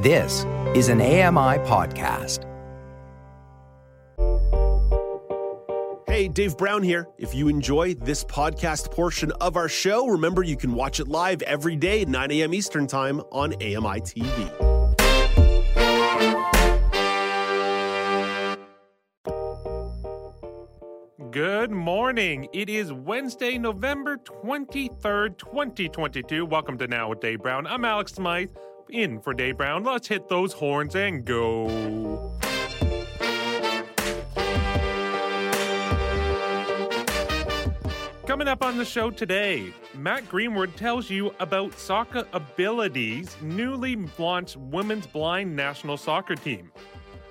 This is an AMI podcast. Hey, Dave Brown here. If you enjoy this podcast portion of our show, remember you can watch it live every day at 9 a.m. Eastern Time on AMI TV. Good morning. It is Wednesday, November 23rd, 2022. Welcome to Now with Dave Brown. I'm Alex Smythe, in for Dave Brown. Let's hit those horns and go. Coming up on the show today, Matt Greenwood tells you about Sockability's newly launched women's blind national soccer team.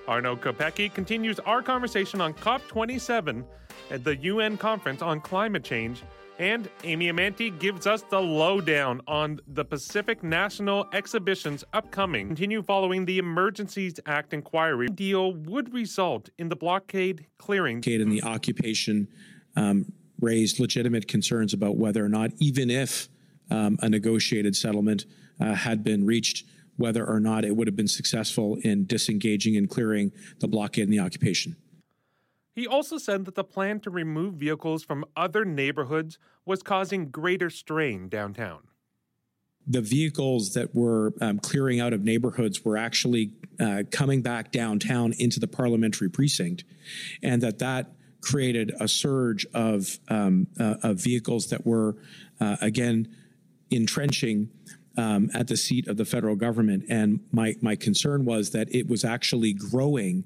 Arno Kopecky continues our conversation on COP27 at the UN Conference on Climate Change, and Amy Amanti gives us the lowdown on the Pacific National Exhibition's upcoming. Continue following the Emergencies Act inquiry. Deal would result in the blockade clearing. And the occupation um, raised legitimate concerns about whether or not, even if um, a negotiated settlement uh, had been reached, whether or not it would have been successful in disengaging and clearing the blockade and the occupation. He also said that the plan to remove vehicles from other neighborhoods was causing greater strain downtown. The vehicles that were um, clearing out of neighborhoods were actually uh, coming back downtown into the parliamentary precinct, and that that created a surge of, um, uh, of vehicles that were, uh, again, entrenching um, at the seat of the federal government. And my, my concern was that it was actually growing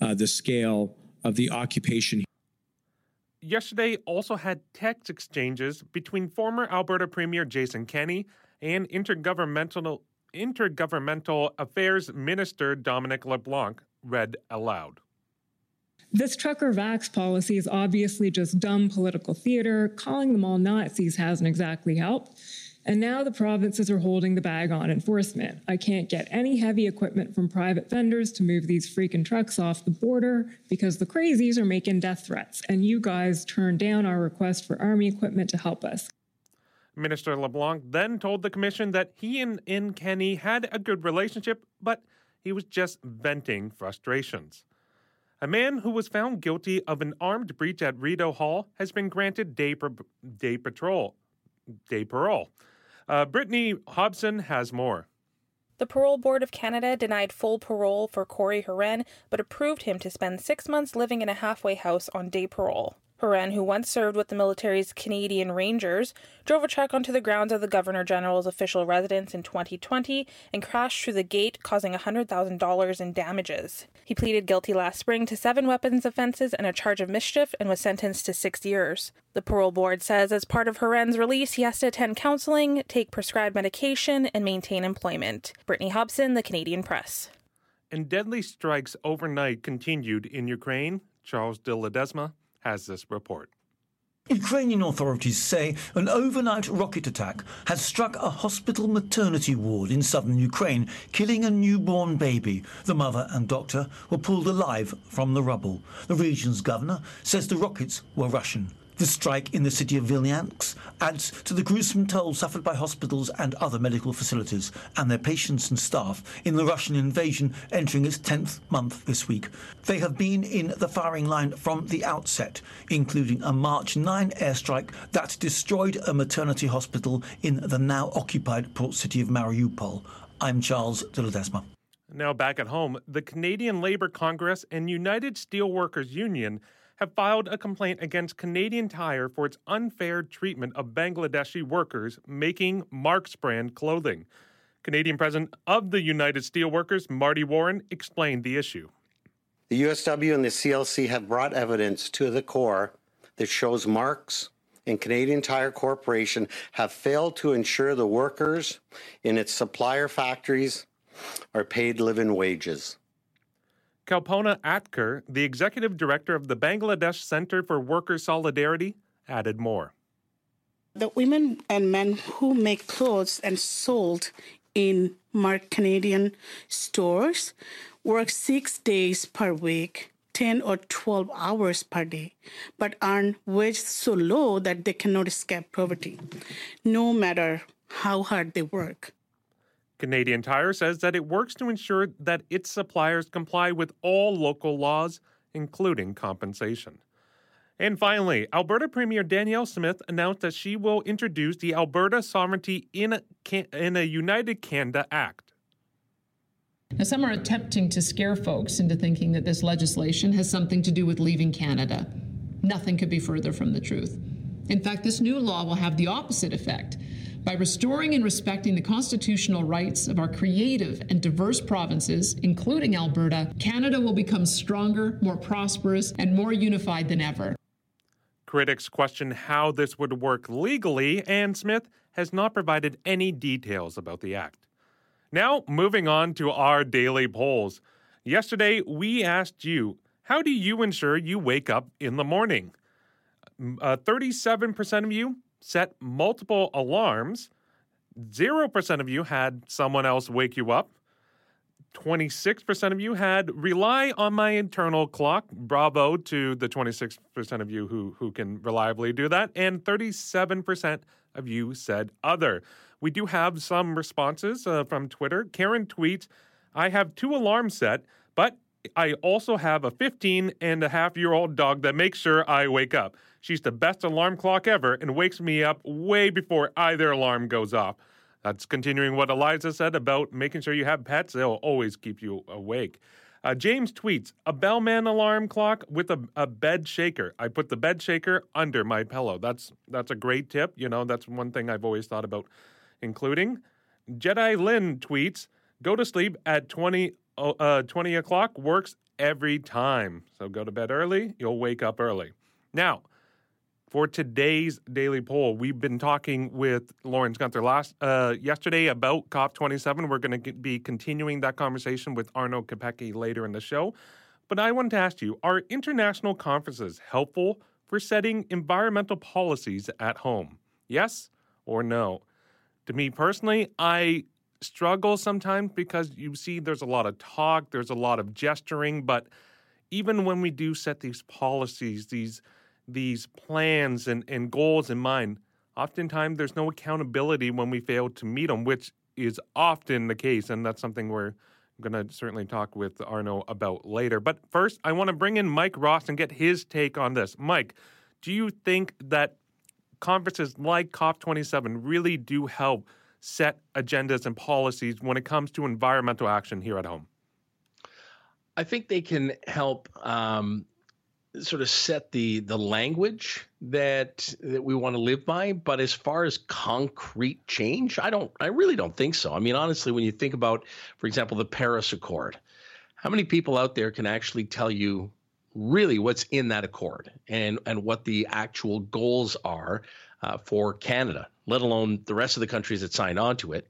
uh, the scale of the occupation. Yesterday also had text exchanges between former Alberta Premier Jason Kenney and intergovernmental intergovernmental affairs minister Dominic LeBlanc read aloud. This trucker vax policy is obviously just dumb political theater. Calling them all Nazis hasn't exactly helped. And now the provinces are holding the bag on enforcement. I can't get any heavy equipment from private vendors to move these freaking trucks off the border because the crazies are making death threats. And you guys turned down our request for army equipment to help us. Minister LeBlanc then told the commission that he and In Kenney had a good relationship, but he was just venting frustrations. A man who was found guilty of an armed breach at Rideau Hall has been granted day, day patrol, day parole. Uh, Brittany Hobson has more. The Parole Board of Canada denied full parole for Corey Hurren, but approved him to spend six months living in a halfway house on day parole. Hurren, who once served with the military's Canadian Rangers, drove a truck onto the grounds of the Governor General's official residence in 2020 and crashed through the gate, causing $100,000 in damages. He pleaded guilty last spring to seven weapons offenses and a charge of mischief and was sentenced to six years. The parole board says as part of Hurren's release, he has to attend counseling, take prescribed medication, and maintain employment. Brittany Hobson, The Canadian Press. And deadly strikes overnight continued in Ukraine. Charles de Ledesma has this report. Ukrainian authorities say an overnight rocket attack has struck a hospital maternity ward in southern Ukraine, killing a newborn baby. The mother and doctor were pulled alive from the rubble. The region's governor says the rockets were Russian. The strike in the city of Vilniansk adds to the gruesome toll suffered by hospitals and other medical facilities and their patients and staff in the Russian invasion entering its 10th month this week. They have been in the firing line from the outset, including a March 9 airstrike that destroyed a maternity hospital in the now occupied port city of Mariupol. I'm Charles de Ledesma. Now back at home, the Canadian Labour Congress and United Steelworkers Union have filed a complaint against Canadian Tire for its unfair treatment of Bangladeshi workers making Marks brand clothing. Canadian President of the United Steelworkers, Marty Warren, explained the issue. The USW and the CLC have brought evidence to the core that shows Marks and Canadian Tire Corporation have failed to ensure the workers in its supplier factories are paid living wages. Kalpona Akter, the executive director of the Bangladesh Center for Worker Solidarity, added more. The women and men who make clothes and sold in marked Canadian stores work six days per week, 10 or 12 hours per day, but earn wages so low that they cannot escape poverty, no matter how hard they work. Canadian Tire says that it works to ensure that its suppliers comply with all local laws, including compensation. And finally, Alberta Premier Danielle Smith announced that she will introduce the Alberta Sovereignty in a, in a United Canada Act. Now, some are attempting to scare folks into thinking that this legislation has something to do with leaving Canada. Nothing could be further from the truth. In fact, this new law will have the opposite effect. By restoring and respecting the constitutional rights of our creative and diverse provinces, including Alberta, Canada will become stronger, more prosperous, and more unified than ever. Critics question how this would work legally, and Smith has not provided any details about the act. Now, moving on to our daily polls. Yesterday, we asked you how do you ensure you wake up in the morning? Uh, 37% of you set multiple alarms. 0% of you had someone else wake you up. 26% of you had rely on my internal clock. Bravo to the 26% of you who, who can reliably do that. And 37% of you said other. We do have some responses uh, from Twitter. Karen tweets, I have two alarms set, but I also have a 15 and a half year old dog that makes sure I wake up. She's the best alarm clock ever and wakes me up way before either alarm goes off. That's continuing what Eliza said about making sure you have pets. They'll always keep you awake. Uh, James tweets a bellman alarm clock with a, a bed shaker. I put the bed shaker under my pillow. That's that's a great tip. You know, that's one thing I've always thought about including. Jedi Lynn tweets go to sleep at 20, uh, 20 o'clock works every time. So go to bed early, you'll wake up early. Now, for today's daily poll, we've been talking with Lawrence Gunther last uh, yesterday about COP27. We're going to be continuing that conversation with Arno Kopecky later in the show. But I wanted to ask you: Are international conferences helpful for setting environmental policies at home? Yes or no? To me personally, I struggle sometimes because you see there's a lot of talk, there's a lot of gesturing, but even when we do set these policies, these these plans and, and goals in mind, oftentimes there's no accountability when we fail to meet them, which is often the case. And that's something we're going to certainly talk with Arno about later. But first, I want to bring in Mike Ross and get his take on this. Mike, do you think that conferences like COP27 really do help set agendas and policies when it comes to environmental action here at home? I think they can help um, sort of set the the language that that we want to live by. But as far as concrete change i don't i really don't think so. I mean honestly when you think about for example the paris accord how many people out there can actually tell you really what's in that accord and and what the actual goals are uh, for canada let alone the rest of the countries that signed on to it?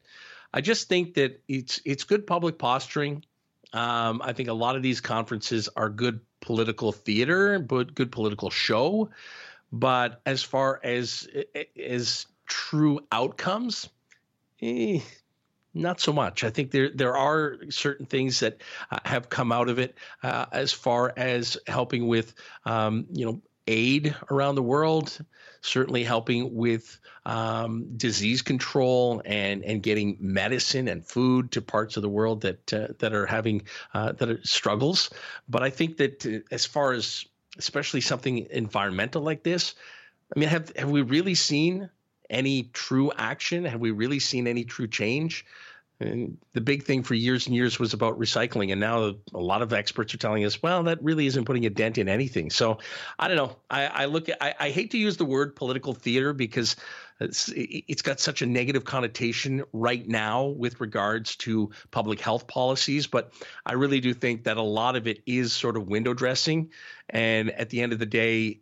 I just think that it's it's good public posturing. Um, I think a lot of these conferences are good political theater, but good political show. But as far as as true outcomes, eh, not so much. I think there there are certain things that uh, have come out of it uh, as far as helping with um, you know aid around the world, certainly helping with um, disease control and and getting medicine and food to parts of the world that uh, that are having uh, that are struggles. But I think that uh, as far as especially something environmental like this, I mean, have have we really seen any true action? Have we really seen any true change? And the big thing for years and years was about recycling. And now a lot of experts are telling us, well, that really isn't putting a dent in anything. So I don't know. I, I look at, I, I hate to use the word political theater because it's, it's got such a negative connotation right now with regards to public health policies, but I really do think that a lot of it is sort of window dressing. And at the end of the day,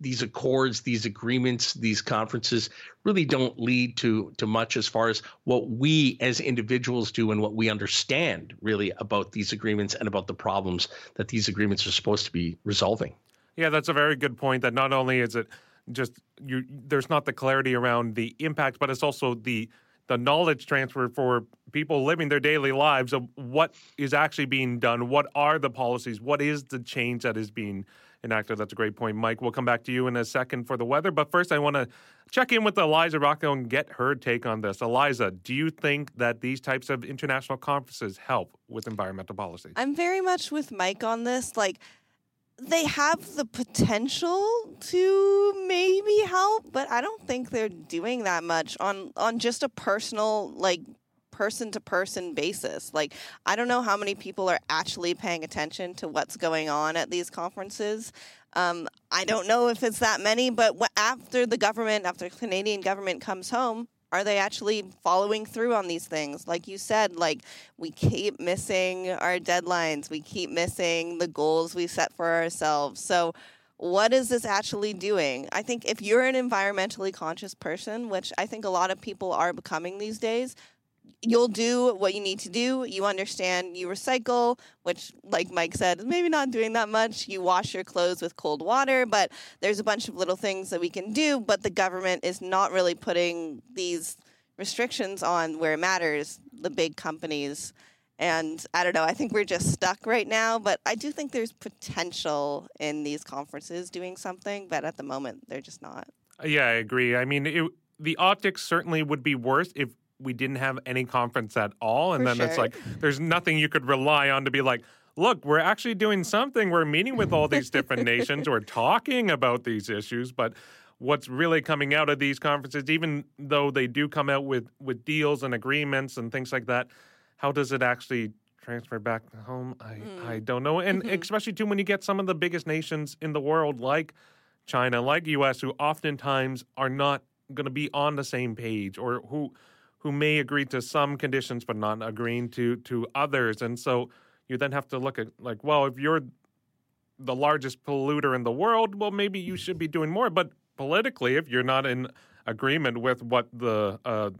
these accords, these agreements, these conferences really don't lead to to much as far as what we as individuals do and what we understand really about these agreements and about the problems that these agreements are supposed to be resolving. Yeah, that's a very good point. That not only is it just you there's not the clarity around the impact, but it's also the the knowledge transfer for people living their daily lives of what is actually being done, what are the policies, what is the change that is being enacted. That's a great point, Mike. We'll come back to you in a second for the weather, but first I want to check in with Eliza Rocco and get her take on this. Eliza, do you think that these types of international conferences help with environmental policy? I'm very much with Mike on this. Like, they have the potential to maybe help, but I don't think they're doing that much on on just a personal like person to person basis. Like I don't know how many people are actually paying attention to what's going on at these conferences. Um, I don't know if it's that many, but after the government, after the Canadian government comes home, are they actually following through on these things? Like you said, like we keep missing our deadlines, we keep missing the goals we set for ourselves. So, what is this actually doing? I think if you're an environmentally conscious person, which I think a lot of people are becoming these days, you'll do what you need to do. You understand, you recycle, which, like Mike said, maybe not doing that much. You wash your clothes with cold water, but there's a bunch of little things that we can do. But the government is not really putting these restrictions on where it matters, the big companies. And I don't know, I think we're just stuck right now, but I do think there's potential in these conferences doing something, but at the moment, they're just not. Yeah, I agree. I mean, it, the optics certainly would be worse if we didn't have any conference at all. And For then sure. it's like there's nothing you could rely on to be like, look, we're actually doing something. We're meeting with all these different nations. We're talking about these issues. But what's really coming out of these conferences, even though they do come out with, with deals and agreements and things like that, how does it actually transfer back home? I, Mm. I don't know. And Mm-hmm. especially too when you get some of the biggest nations in the world like China, like US, who oftentimes are not going to be on the same page or who who may agree to some conditions but not agreeing to to others. And so you then have to look at like, well, if you're the largest polluter in the world, well, maybe you should be doing more. But politically, if you're not in agreement with what the uh,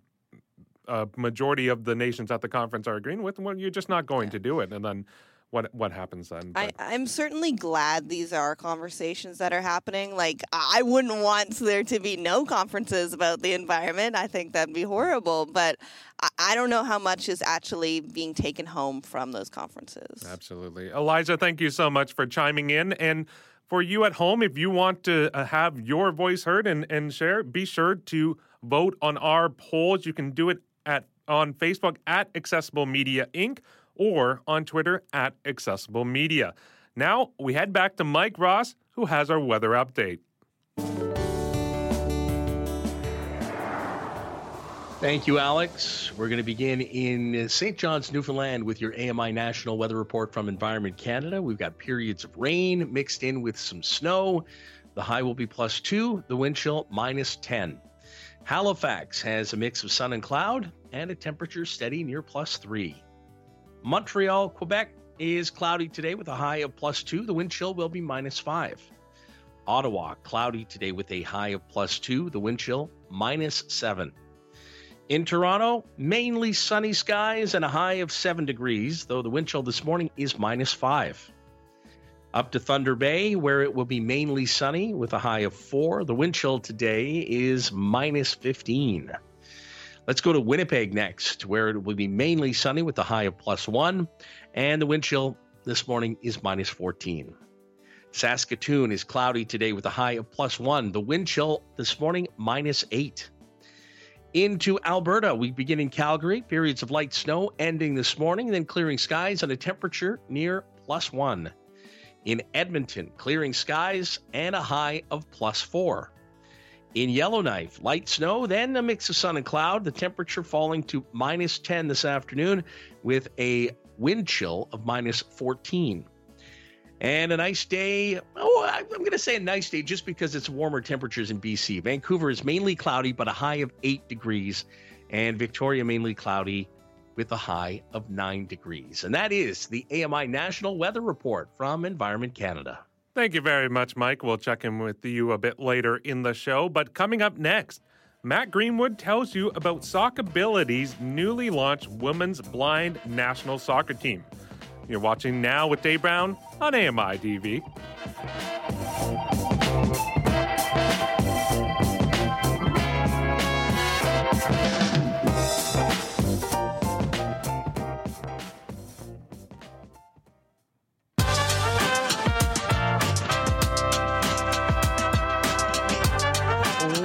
uh, majority of the nations at the conference are agreeing with, well, you're just not going to do it. And then what what happens then? I, I'm certainly glad these are conversations that are happening. Like, I wouldn't want there to be no conferences about the environment. I think that'd be horrible. But I, I don't know how much is actually being taken home from those conferences. Absolutely. Eliza, thank you so much for chiming in. And for you at home, if you want to uh, have your voice heard and, and share, be sure to vote on our polls. You can do it at on Facebook at Accessible Media Inc. or on Twitter at Accessible Media. Now we head back to Mike Ross, who has our weather update. Thank you, Alex. We're going to begin in St. John's, Newfoundland, with your AMI National Weather Report from Environment Canada. We've got periods of rain mixed in with some snow. The high will be plus two, the wind chill minus 10. Halifax has a mix of sun and cloud and a temperature steady near plus three. Montreal, Quebec is cloudy today with a high of plus two. The wind chill will be minus five. Ottawa, cloudy today with a high of plus two. The wind chill minus seven. In Toronto, mainly sunny skies and a high of 7 degrees, though the wind chill this morning is minus 5. Up to Thunder Bay, where it will be mainly sunny with a high of 4. The wind chill today is minus 15. Let's go to Winnipeg next, where it will be mainly sunny with a high of plus 1, and the wind chill this morning is minus 14. Saskatoon is cloudy today with a high of plus 1. The wind chill this morning minus 8. Into Alberta, we begin in Calgary, periods of light snow ending this morning, then clearing skies and a temperature near plus one. In Edmonton, clearing skies and a high of plus four. In Yellowknife, light snow, then a mix of sun and cloud, the temperature falling to minus 10 this afternoon with a wind chill of minus 14. And a nice day. Oh, I'm going to say a nice day just because it's warmer temperatures in BC. Vancouver is mainly cloudy, but a high of 8 degrees. And Victoria mainly cloudy with a high of 9 degrees. And that is the AMI National Weather Report from Environment Canada. Thank you very much, Mike. We'll check in with you a bit later in the show. But coming up next, Matt Greenwood tells you about Sockability's newly launched women's blind national soccer team. You're watching now with Dave Brown on AMI TV.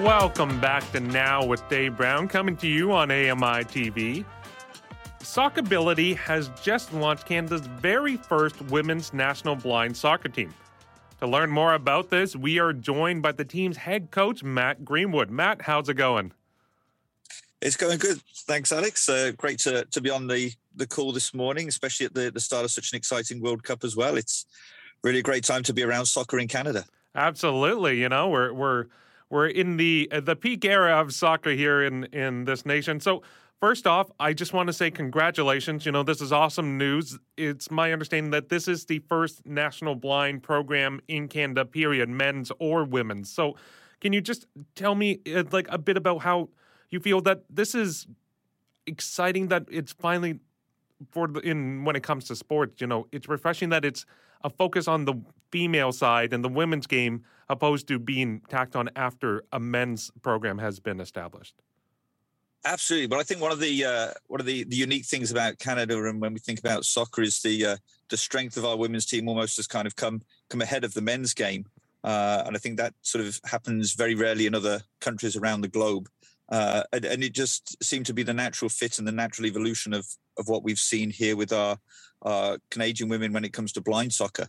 Welcome back to Now with Dave Brown, coming to you on AMI TV. Sockability has just launched Canada's very first women's national blind soccer team. To learn more about this, we are joined by the team's head coach, Matt Greenwood. Matt, how's it going? It's going good. Thanks, Alex. Uh, great to, to be on the, the call this morning, especially at the, the start of such an exciting World Cup as well. It's really a great time to be around soccer in Canada. Absolutely. You know, we're, we're, we're in the uh, the peak era of soccer here in in this nation. So first off, I just want to say congratulations. You know, this is awesome news. It's my understanding that this is the first national blind program in Canada, period, men's or women's. So can you just tell me uh, like a bit about how you feel that this is exciting that it's finally for the, in when it comes to sports, you know, it's refreshing that it's a focus on the female side and the women's game opposed to being tacked on after a men's program has been established. Absolutely, but I think one of the uh, one of the, the unique things about Canada and when we think about soccer is the uh, the strength of our women's team almost has kind of come come ahead of the men's game, uh, and I think that sort of happens very rarely in other countries around the globe. Uh, and, and, it just seemed to be the natural fit and the natural evolution of of what we've seen here with our, our Canadian women when it comes to blind soccer.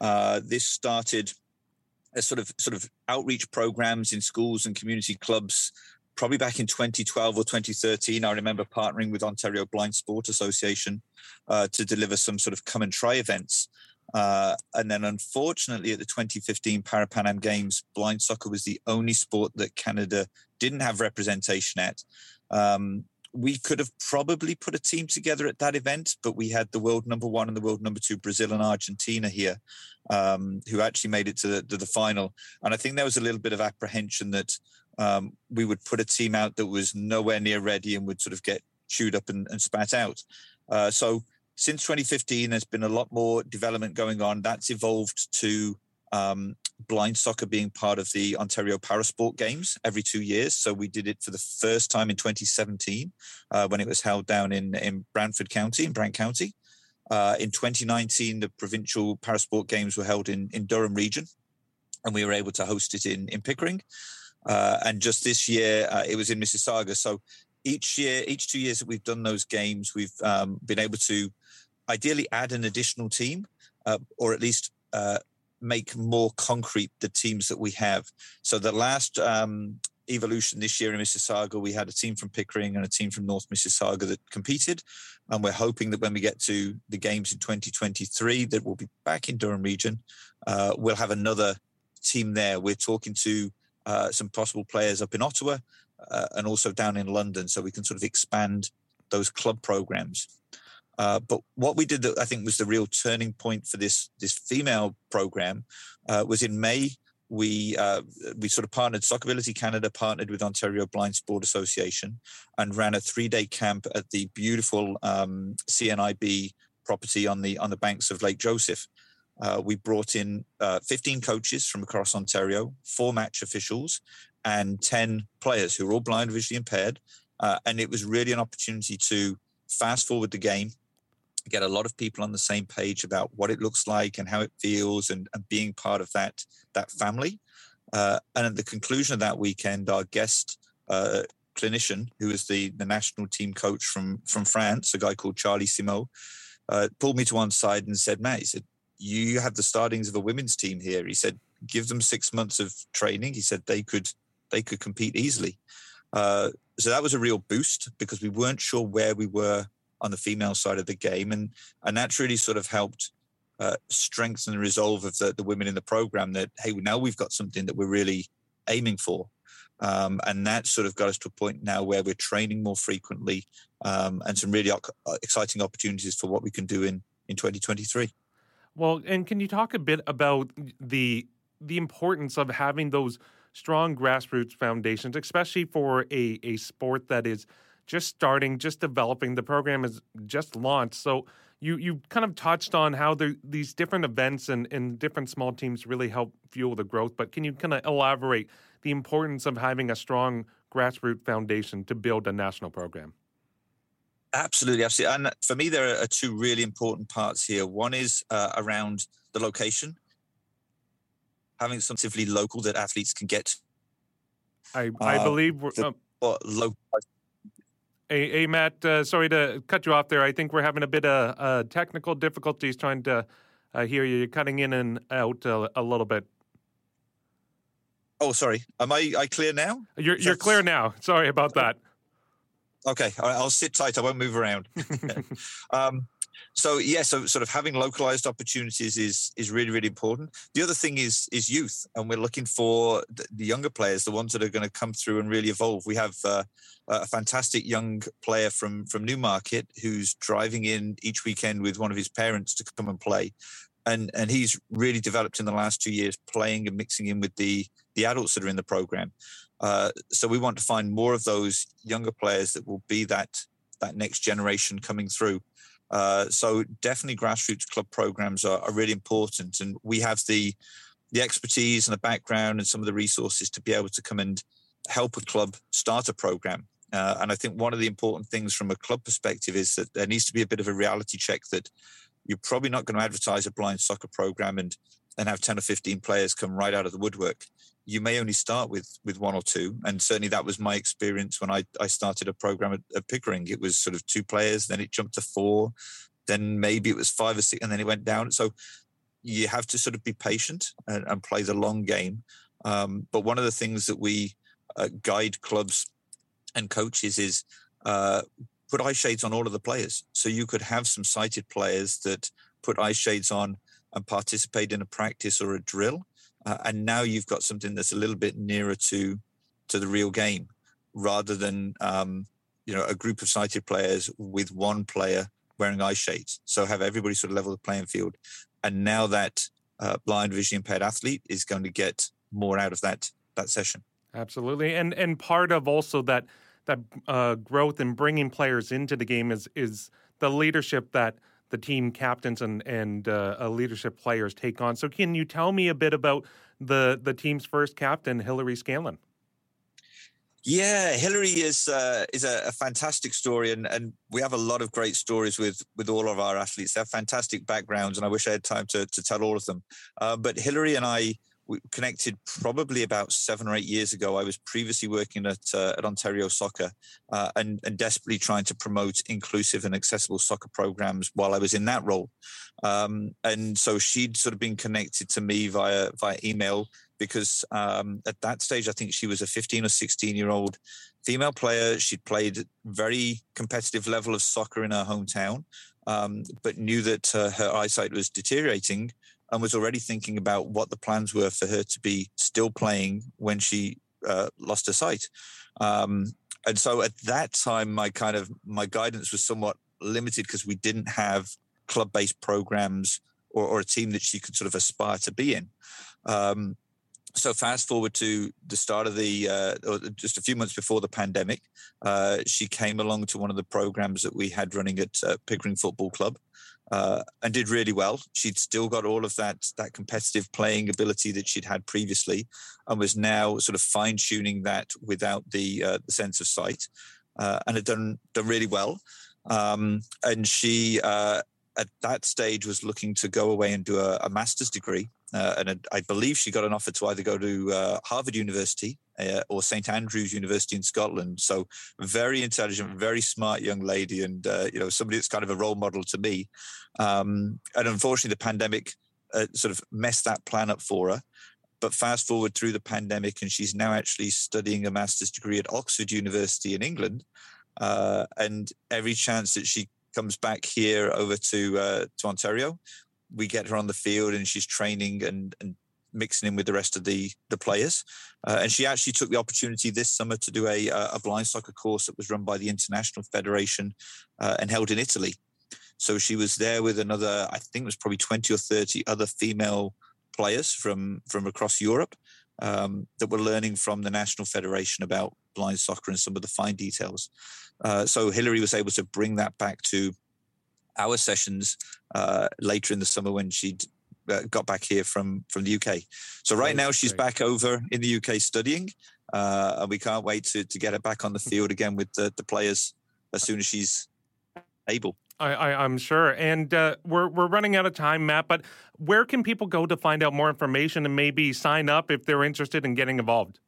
Uh, this started as sort of sort of outreach programs in schools and community clubs probably back in 2012 or 2013 i remember partnering with ontario blind sport association uh, to deliver some sort of come and try events. Uh, and then unfortunately at the 2015 parapan am games blind soccer was the only sport that canada didn't have representation at. Um, we could have probably put a team together at that event, but we had the world number one and the world number two, Brazil and Argentina here, um, who actually made it to the, to the, final. And I think there was a little bit of apprehension that um, we would put a team out that was nowhere near ready and would sort of get chewed up and, and spat out. Uh, so since 2015, there's been a lot more development going on. That's evolved to um, blind soccer being part of the Ontario Parasport Games every two years. So we did it for the first time in 2017 uh, when it was held down in, in Brantford County, in Brant County. Uh, in 2019, the provincial Parasport Games were held in, in Durham region, and we were able to host it in, in Pickering. Uh, and just this year, uh, it was in Mississauga. So each year, each two years that we've done those games, we've um, been able to ideally add an additional team, uh, or at least uh, make more concrete the teams that we have. So the last um, evolution this year in Mississauga, we had a team from Pickering and a team from North Mississauga that competed. And we're hoping that when we get to the games in 2023, that we'll be back in Durham region, uh, we'll have another team there. We're talking to uh, some possible players up in Ottawa uh, and also down in London, so we can sort of expand those club programs. Uh, but what we did that I think was the real turning point for this this female program uh, was in May. We uh, we sort of partnered Sockability Canada partnered with Ontario Blind Sport Association and ran a three day camp at the beautiful um, CNIB property on the on the banks of Lake Joseph. Uh, we brought in uh, 15 coaches from across Ontario, four match officials, and 10 players who were all blind, visually impaired. and it was really an opportunity to fast forward the game get a lot of people on the same page about what it looks like and how it feels and, and being part of that that family. Uh, and at the conclusion of that weekend our guest uh, clinician who was the, the national team coach from from france a guy called charlie simo uh, pulled me to one side and said matt he said you have the startings of a women's team here. He said give them six months of training. He said they could they could compete easily. Uh, so that was a real boost because we weren't sure where we were on the female side of the game, and and that's really sort of helped uh, strengthen the resolve of the, the women in the program. That hey, now we've got something that we're really aiming for, um, and that sort of got us to a point now where we're training more frequently, um, and some really uh, exciting opportunities for what we can do in in 2023. Well, and can you talk a bit about the the importance of having those strong grassroots foundations, especially for a, a sport that is just starting, just developing. The program is just launched. So you you kind of touched on how the, these different events and, and different small teams really help fuel the growth. But can you kind of elaborate the importance of having a strong grassroots foundation to build a national program? Absolutely, absolutely. And for me, there are two really important parts here. One is uh, around the location, having something local that athletes can get I, I uh, believe we're. the- um, local Hey, hey Matt, uh, sorry to cut you off there. I think we're having a bit of uh, technical difficulties trying to uh, hear you. You're cutting in and out a, a little bit. Oh, sorry. Am I, I clear now? You're, you're clear now. Sorry about that. Okay, I'll sit tight. I won't move around. um, so yeah, so sort of having localized opportunities is is really really important. The other thing is is youth, and we're looking for the, younger players, the ones that are going to come through and really evolve. We have uh, a fantastic young player from from Newmarket who's driving in each weekend with one of his parents to come and play, and and he's really developed in the last two years, playing and mixing in with the the adults that are in the program. Uh, so we want to find more of those younger players that will be that that next generation coming through. Uh, so definitely grassroots club programs are, are really important, and we have the the expertise and the background and some of the resources to be able to come and help a club start a program. Uh, and I think one of the important things from a club perspective is that there needs to be a bit of a reality check that you're probably not going to advertise a blind soccer program and and have 10 or 15 players come right out of the woodwork you may only start with with one or two. And certainly that was my experience when i, I started a program at, at pickering. It was sort of two players then it jumped to four then maybe it was five or six and then it went down. So you have to sort of be patient and, and play the long game. Um, but one of the things that we uh, guide clubs and coaches is uh, put eye shades on all of the players. So you could have some sighted players that put eye shades on and participate in a practice or a drill, uh, and now you've got something that's a little bit nearer to to the real game, rather than um, you know a group of sighted players with one player wearing eye shades. So have everybody sort of level the playing field, and now that uh, blind vision impaired athlete is going to get more out of that that session. Absolutely, and and part of also that that uh, growth and bringing players into the game is is the leadership that the team captains and and uh, uh, leadership players take on. So, can you tell me a bit about the the team's first captain, Hillary Scanlon? Yeah, Hillary is uh, is a, a, fantastic story, and, and we have a lot of great stories with with all of our athletes. They have fantastic backgrounds, and I wish I had time to to tell all of them. Uh, but Hillary and I we connected probably about seven or eight years ago. I was previously working at uh, at Ontario Soccer uh, and, and desperately trying to promote inclusive and accessible soccer programs while I was in that role. Um, and so she'd sort of been connected to me via via email because um, at that stage I think she was a 15 or 16 year old female player. She'd played very competitive level of soccer in her hometown, um, but knew that uh, her eyesight was deteriorating and was already thinking about what the plans were for her to be still playing when she uh, lost her sight. Um, and so at that time, my kind of my guidance was somewhat limited because we didn't have club-based programs or, or, a team that she could sort of aspire to be in. Um, so fast forward to the start of the uh, or just a few months before the pandemic uh, she came along to one of the programs that we had running at uh, pickering football club uh, and did really well. She'd still got all of that that competitive playing ability that she'd had previously and was now sort of fine tuning that without the uh, the sense of sight uh, and had done done really well. Um, and she at that stage was looking to go away and do a, a master's degree uh, and I believe she got an offer to either go to uh, Harvard University uh, or St Andrews University in Scotland. So very intelligent, very smart young lady, and uh, you know somebody that's kind of a role model to me. Um, and unfortunately, the pandemic uh, sort of messed that plan up for her. But fast forward through the pandemic, and she's now actually studying a master's degree at Oxford University in England. Uh, and every chance that she comes back here over to to Ontario, we get her on the field and she's training and, and mixing in with the rest of the the players. Uh, and she actually took the opportunity this summer to do a, a blind soccer course that was run by the International Federation uh, and held in Italy. So she was there with another, I think it was probably 20 or 30 other female players from, from across Europe um, that were learning from the National Federation about blind soccer and some of the fine details. Uh, so Hillary was able to bring that back to our sessions uh, later in the summer when she uh, got back here from from the UK. So right now she's back over in the UK studying, uh, and we can't wait to to get her back on the field again with the, the players as soon as she's able. I, I, am sure, and uh, we're we're running out of time, Matt. But where can people go to find out more information and maybe sign up if they're interested in getting involved?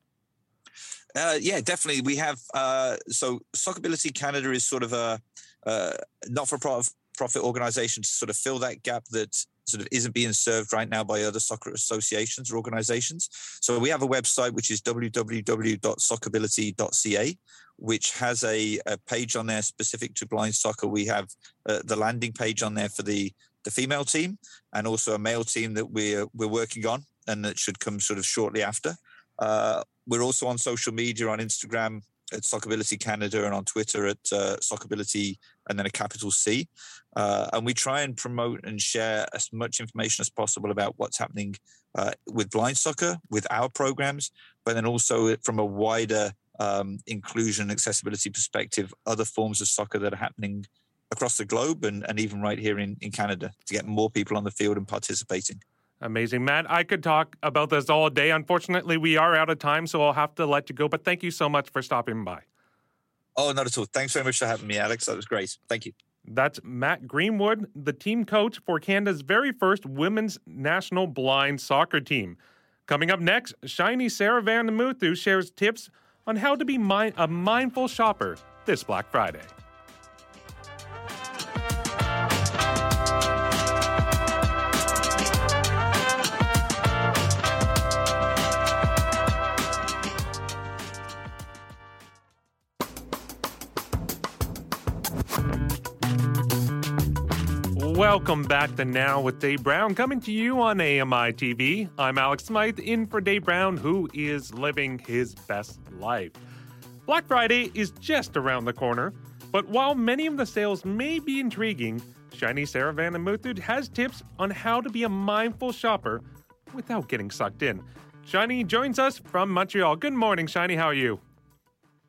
Uh, yeah, definitely. We have uh, so Sockability Canada is sort of a uh, not-for-profit profit organization to sort of fill that gap that sort of isn't being served right now by other soccer associations or organizations. So we have a website which is www.sockability.ca, which has a, a page on there specific to blind soccer. We have uh, the landing page on there for the the female team and also a male team that we're we're working on and that should come sort of shortly after. Uh, we're also on social media on Instagram at Sockability Canada and on Twitter at uh, Sockability and then a capital C. Uh, and we try and promote and share as much information as possible about what's happening uh, with blind soccer, with our programs, but then also from a wider um, inclusion accessibility perspective, other forms of soccer that are happening across the globe and, and even right here in, in Canada to get more people on the field and participating. Amazing, Matt. I could talk about this all day. Unfortunately, we are out of time, so I'll have to let you go. But thank you so much for stopping by. Oh, not at all. Thanks very much for having me, Alex. That was great. Thank you. That's Matt Greenwood, the team coach for Canada's very first women's national blind soccer team. Coming up next, Shiny Saravanamuthu shares tips on how to be mi- a mindful shopper this Black Friday. Welcome back to Now with Dave Brown, coming to you on AMI TV. I'm Alex Smythe, in for Dave Brown, who is living his best life. Black Friday is just around the corner, but while many of the sales may be intriguing, Shiny Saravanamuthu has tips on how to be a mindful shopper without getting sucked in. Shiny joins us from Montreal. Good morning, Shiny. How are you?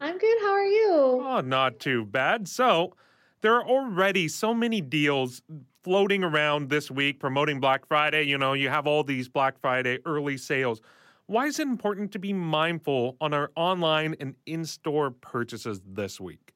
I'm good. How are you? Oh, not too bad. So, there are already so many deals floating around this week promoting Black Friday. You know, you have all these Black Friday early sales. Why is it important to be mindful on our online and in store purchases this week?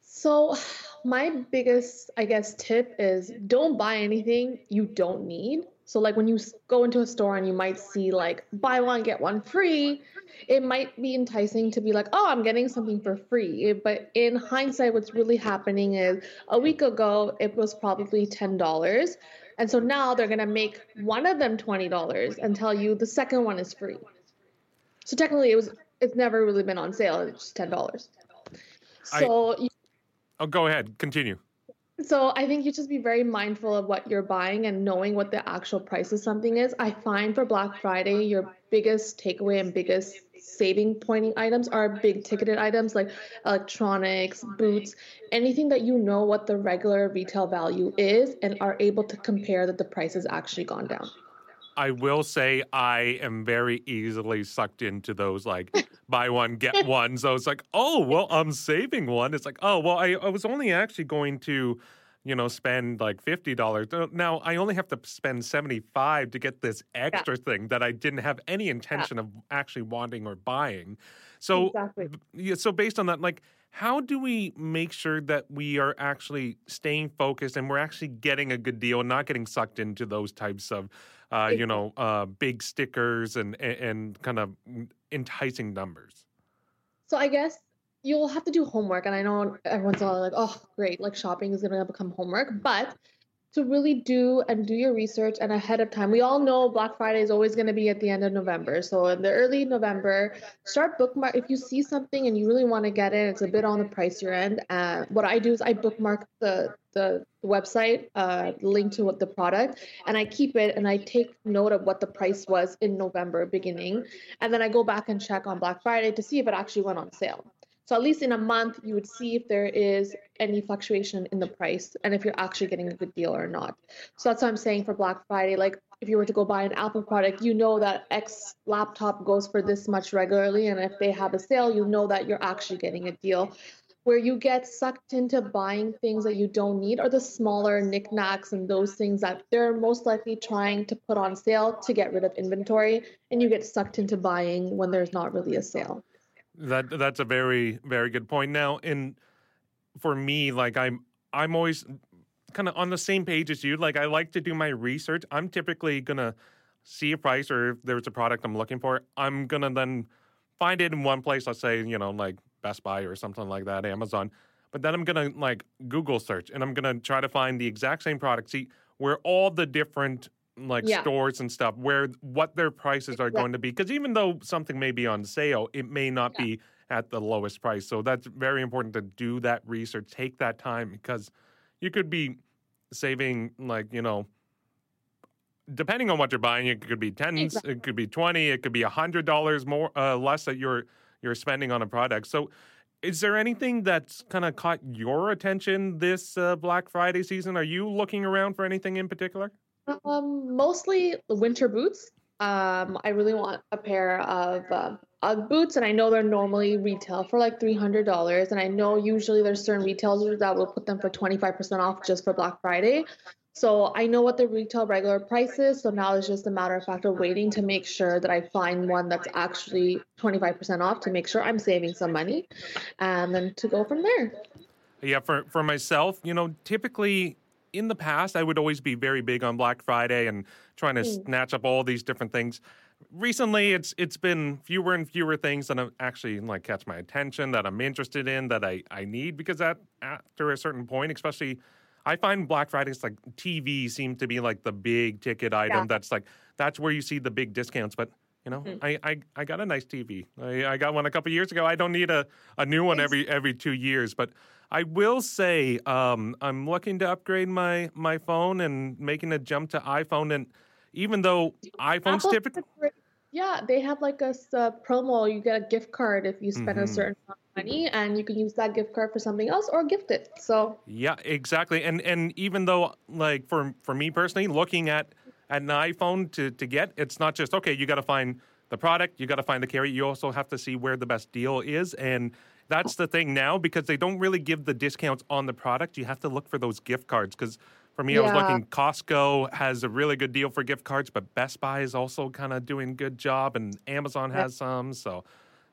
So, my biggest, I guess, tip is don't buy anything you don't need. So, like when you go into a store and you might see like buy one, get one free, it might be enticing to be like, oh, I'm getting something for free. But in hindsight, what's really happening is a week ago, it was probably $10. And so now they're going to make one of them $20 and tell you the second one is free. So technically, it was it's never really been on sale. It's just $10. So, I, you, oh, go ahead. Continue. So I think you just be very mindful of what you're buying and knowing what the actual price of something is. I find for Black Friday, your biggest takeaway and biggest saving pointing items are big ticketed items like electronics, boots, anything that you know what the regular retail value is and are able to compare that the price has actually gone down. I will say I am very easily sucked into those like buy one get one. So it's like, oh well, I'm saving one. It's like, oh well, I, I was only actually going to, you know, spend like fifty dollars. Now I only have to spend seventy five to get this extra yeah. thing that I didn't have any intention yeah. of actually wanting or buying. So exactly. yeah, so based on that, like how do we make sure that we are actually staying focused and we're actually getting a good deal and not getting sucked into those types of uh, you know, uh, big stickers and, and, and kind of enticing numbers? So I guess you'll have to do homework, and I know everyone's all like, "Oh, great! Like shopping is gonna become homework," but to really do and do your research and ahead of time. We all know Black Friday is always going to be at the end of November. So in the early November, start bookmark. If you see something and you really want to get it, it's a bit on the pricier end. Uh, what I do is I bookmark the the, the website, uh, link to what the product, and I keep it and I take note of what the price was in November beginning, and then I go back and check on Black Friday to see if it actually went on sale. So at least in a month, you would see if there is any fluctuation in the price and if you're actually getting a good deal or not. So that's what I'm saying for Black Friday. Like if you were to go buy an Apple product, you know that X laptop goes for this much regularly, and if they have a sale, you know that you're actually getting a deal. Where you get sucked into buying things that you don't need are the smaller knickknacks and those things that they're most likely trying to put on sale to get rid of inventory, and you get sucked into buying when there's not really a sale. That that's a very very good point. Now, in for me, like I'm I'm always kind of on the same page as you. Like I like to do my research. I'm typically gonna see a price or if there's a product I'm looking for. I'm gonna then find it in one place, let's say, you know, like Best Buy or something like that, Amazon. But then I'm gonna like Google search and I'm gonna try to find the exact same product, see where all the different like Yeah. stores and stuff, where what their prices are going to be. Because even though something may be on sale, it may not be at the lowest price. So that's very important to do that research, take that time because you could be saving like, you know, depending on what you're buying, it could be tens, it could be twenty, it could be a hundred dollars more uh, less that you're you're spending on a product. So, is there anything that's kind of caught your attention this uh, Black Friday season? Are you looking around for anything in particular? Um, mostly winter boots. Um, I really want a pair of um UGG boots, and I know they're normally retail for like three hundred dollars, and I know usually there's certain retailers that will put them for twenty five percent off just for Black Friday. So I know what the retail regular price is. So now it's just a matter of fact of waiting to make sure that I find one that's actually twenty five percent off to make sure I'm saving some money, and then to go from there. Yeah, for for myself, you know, typically in the past, I would always be very big on Black Friday and trying to Mm. snatch up all these different things. Recently, it's it's been fewer and fewer things that actually like catch my attention that I'm interested in that I I need because at after a certain point, especially. I find Black Fridays like TV seems to be like the big ticket item. Yeah. That's like that's where you see the big discounts. But you know, Mm. I, I I got a nice TV. I, I got one a couple years ago. I don't need a, a new one every every two years. But I will say um, I'm looking to upgrade my my phone and making a jump to iPhone. And even though iPhones Apple typically has a great- Yeah, they have like a, promo. You get a gift card if you spend Mhm. a certain amount of money, and you can use that gift card for something else or gift it. So Yeah, exactly. And and even though like for for me personally, looking at at an iPhone to to get, it's not just okay, you got to find the product, you got to find the carrier, you also have to see where the best deal is and that's the thing now because they don't really give the discounts on the product. You have to look for those gift cards because for me, I was looking. Costco has a really good deal for gift cards, but Best Buy is also kind of doing a good job, and Amazon Yeah. has some. So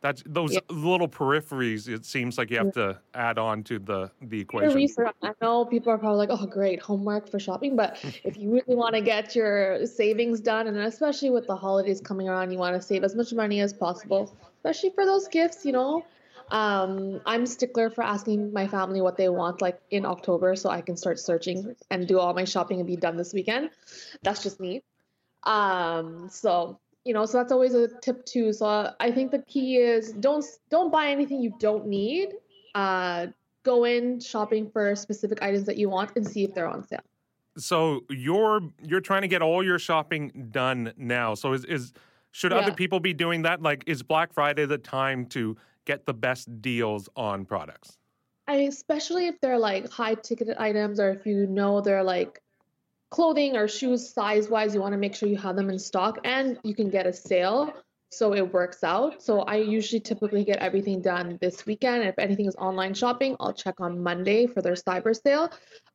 that's those Yeah. little peripheries. It seems like you have mm. to add on to the the equation. research. I know people are probably like, "Oh, great, homework for shopping," but if you really want to get your savings done, and especially with the holidays coming around, you want to save as much money as possible, especially for those gifts. You know, um, I'm stickler for asking my family what they want, like in October, so I can start searching and do all my shopping and be done this weekend. That's just me. Um, so you know, so that's always a tip too. So uh, I think the key is don't don't buy anything you don't need. Uh, go in shopping for specific items that you want and see if they're on sale. So you're you're trying to get all your shopping done now. So is is should other people be doing that? Like is Black Friday the time to get the best deals on products? I especially if they're like high ticketed items or if you know they're like clothing or shoes size wise, you want to make sure you have them in stock and you can get a sale so it works out. So I usually typically get everything done this weekend. If anything is online shopping, I'll check on Monday for their cyber sale.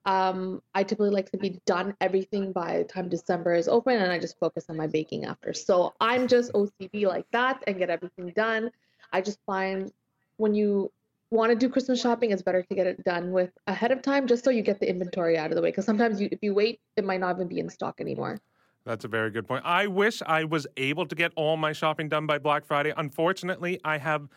Um, I typically like to be done everything by the time December is open and I just focus on my baking after. So I'm just OCD like that and get everything done. I just find when you want to do Christmas shopping, it's better to get it done with ahead of time, just so you get the inventory out of the way. Because sometimes you, if you wait, it might not even be in stock anymore. That's a very good point. I wish I was able to get all my shopping done by Black Friday. Unfortunately, I have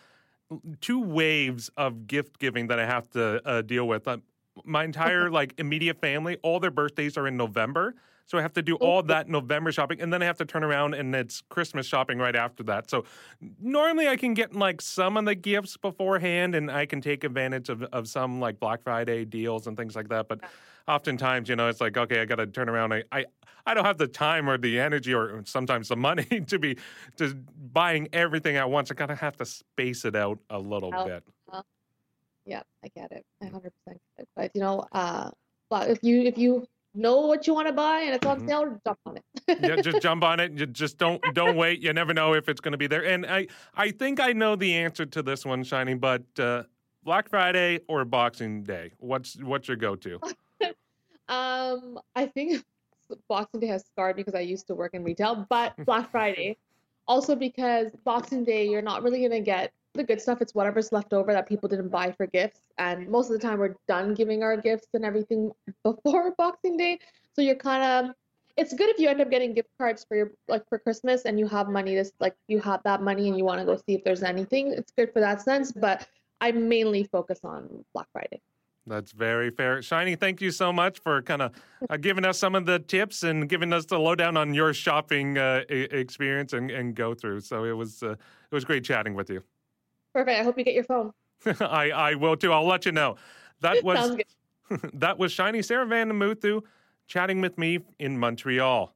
two waves of gift giving that I have to uh, deal with. Uh, my entire like immediate family, all their birthdays are in November, so I have to do all that November shopping, and then I have to turn around and it's Christmas shopping right after that. So normally I can get like some of the gifts beforehand, and I can take advantage of of some like Black Friday deals and things like that. But oftentimes, you know, it's like okay, I got to turn around. I, I I don't have the time or the energy or sometimes the money to be just buying everything at once. I kind of have to space it out a little Oh, bit. uh, yeah, I get it. I 100% get it. But you know, uh, if you if you know what you want to buy and it's on Mhm. sale, jump on it. yeah, just jump on it. You just don't don't wait. You never know if it's going to be there. And I I think I know the answer to this one, Shining. But uh, Black Friday or Boxing Day? What's what's your go to? Um, I think Boxing Day has scarred me because I used to work in retail, but Black Friday, also because Boxing Day, you're not really gonna get the good stuff. It's whatever's left over that people didn't buy for gifts, and most of the time we're done giving our gifts and everything before Boxing Day. So you're kind of, it's good if you end up getting gift cards for your like for Christmas and you have money to like you have that money and you want to go see if there's anything. It's good for that sense, but I mainly focus on Black Friday. That's very fair. Shiny, thank you so much for kind of uh, giving us some of the tips and giving us the lowdown on your shopping uh, experience and, and go through. So it was uh, it was great chatting with you. Perfect. I hope you get your phone. I, I will too. I'll let you know. That was that was Shiny Sarah Van Vanamuthu chatting with me in Montreal.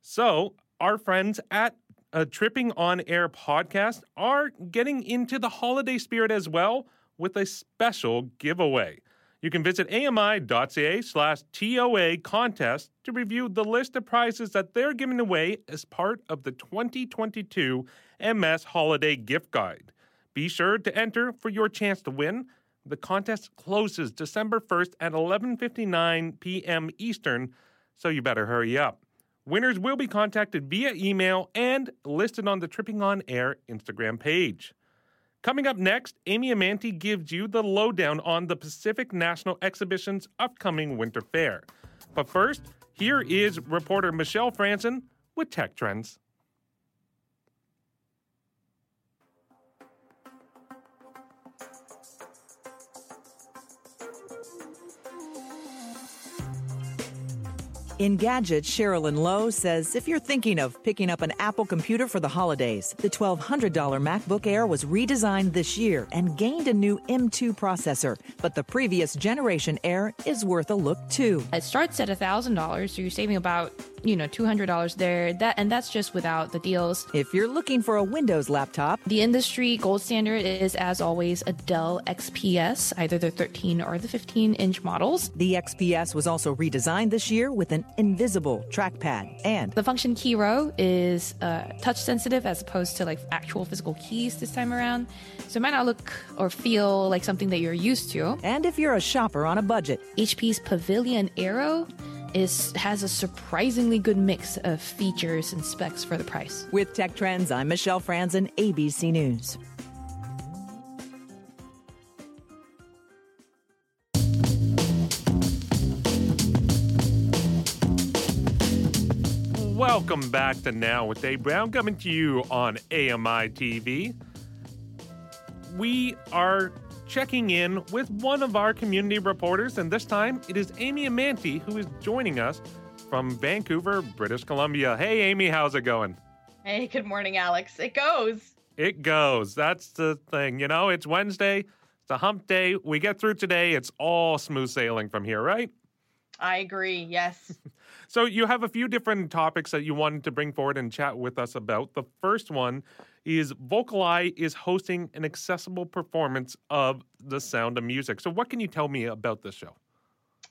So our friends at a Tripping on Air podcast are getting into the holiday spirit as well with a special giveaway. You can visit ami.ca slash TOA contest to review the list of prizes that they're giving away as part of the 2022 MS Holiday Gift Guide. Be sure to enter for your chance to win. The contest closes December 1st at 11:59 p.m. Eastern, so you better hurry up. Winners will be contacted via email and listed on the Tripping on Air Instagram page. Coming up next, Amy Amantea gives you the lowdown on the Pacific National Exhibition's upcoming winter fair. But first, here is reporter Michelle Franzen with Tech Trends. In Gadget, Cherlynn Low says if you're thinking of picking up an Apple computer for the holidays, the $1,200 MacBook Air was redesigned this year and gained a new M2 processor. But the previous generation Air is worth a look too. It starts at $1,000, so you're saving about you know $200 there. That and that's just without the deals. If you're looking for a windows laptop the industry gold standard is as always a dell xps either the 13 or the 15 inch models. the xps was also redesigned this year with an invisible trackpad and the function key row is uh, touch sensitive as opposed to like actual physical keys this time around. So it might not look or feel like something that you're used to. and if you're a shopper on a budget. Hp's pavilion aero is has a surprisingly good mix of features and specs for the price. With Tech Trends, I'm Michelle Franzen, ABC News. Welcome back to Now with Dave Brown, coming to you on AMI TV. We are checking in with one of our community reporters, and this time it is Amy Amantea who is joining us from Vancouver, British Columbia. Hey, Amy, how's it going? Hey, good morning, Alex. It goes. It goes. That's the thing. You know, it's Wednesday, it's a hump day. We get through today, it's all smooth sailing from here, right? I agree, yes. so, you have a few different topics that you wanted to bring forward and chat with us about. The first one is VocalEye is hosting an accessible performance of The Sound of Music. So, what can you tell me about this show?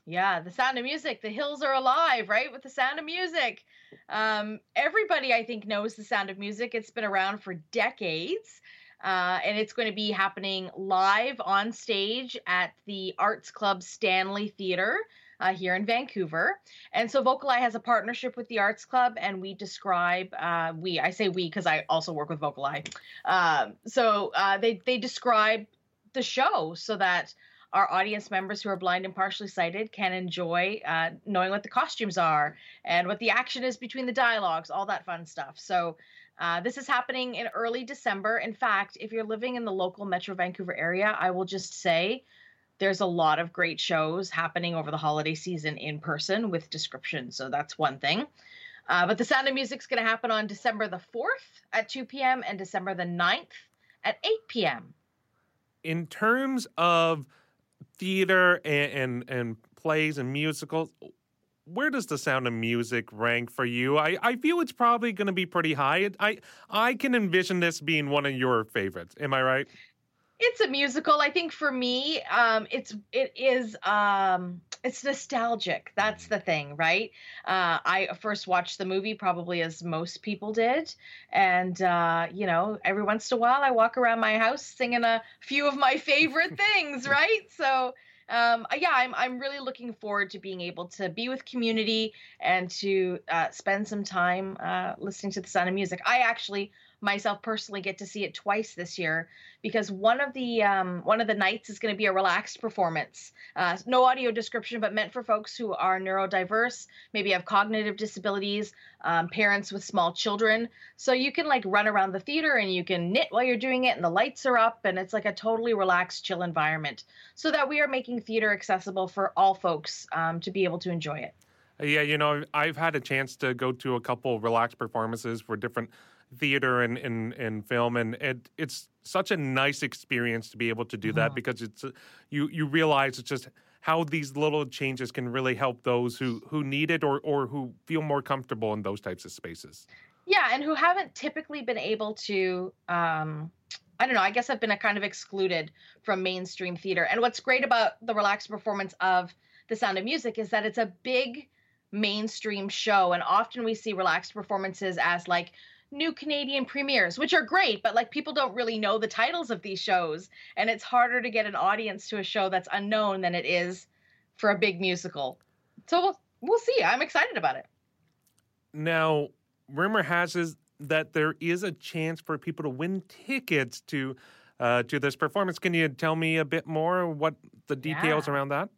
Yeah, The Sound of Music. The hills are alive, right? With The Sound of Music. Um, everybody, I think, knows The Sound of Music. It's been around for decades. Uh, and it's going to be happening live on stage at the Arts Club Stanley Theater uh, here in Vancouver. And so VocalEye has a partnership with the Arts Club, and we describe uh, we I say we because I also work with VocalEye. Um, so uh, they they describe the show so that our audience members who are blind and partially sighted can enjoy uh, knowing what the costumes are and what the action is between the dialogues, all that fun stuff. So. Uh, this is happening in early December. In fact, if you're living in the local Metro Vancouver area, I will just say there's a lot of great shows happening over the holiday season in person with descriptions. So that's one thing. Uh, but the Sound of Music is going to happen on December the 4th at 2 p.m. and December the 9th at 8 p.m. In terms of theater and, and, and plays and musicals, where does the sound of music rank for you? I, I feel it's probably going to be pretty high. I I can envision this being one of your favorites. Am I right? It's a musical. I think for me, um, it's it is um, it's nostalgic. That's the thing, right? Uh, I first watched the movie probably as most people did, and uh, you know, every once in a while, I walk around my house singing a few of my favorite things, right? So. Um, uh, yeah, I'm I'm really looking forward to being able to be with community and to uh, spend some time uh, listening to the sound of music. I actually myself personally get to see it twice this year because one of the um, one of the nights is going to be a relaxed performance, uh, no audio description, but meant for folks who are neurodiverse, maybe have cognitive disabilities, um, parents with small children. So you can like run around the theater and you can knit while you're doing it, and the lights are up, and it's like a totally relaxed, chill environment, so that we are making theater accessible for all folks um, to be able to enjoy it. Yeah, you know, I've had a chance to go to a couple relaxed performances for different theater and, and, and film, and it, it's such a nice experience to be able to do that Mhm. because it's you you realize it's just how these little changes can really help those who who need it or or who feel more comfortable in those types of spaces. Yeah, and who haven't typically been able to um I don't know, I guess I've been a kind of excluded from mainstream theater. And what's great about the relaxed performance of The Sound of Music is that it's a big mainstream show and often we see relaxed performances as like new Canadian premieres, which are great, but like people don't really know the titles of these shows and it's harder to get an audience to a show that's unknown than it is for a big musical. So we'll we'll see. I'm excited about it. Now, rumor has is that there is a chance for people to win tickets to uh, to this performance. Can you tell me a bit more what the details Yeah. around that?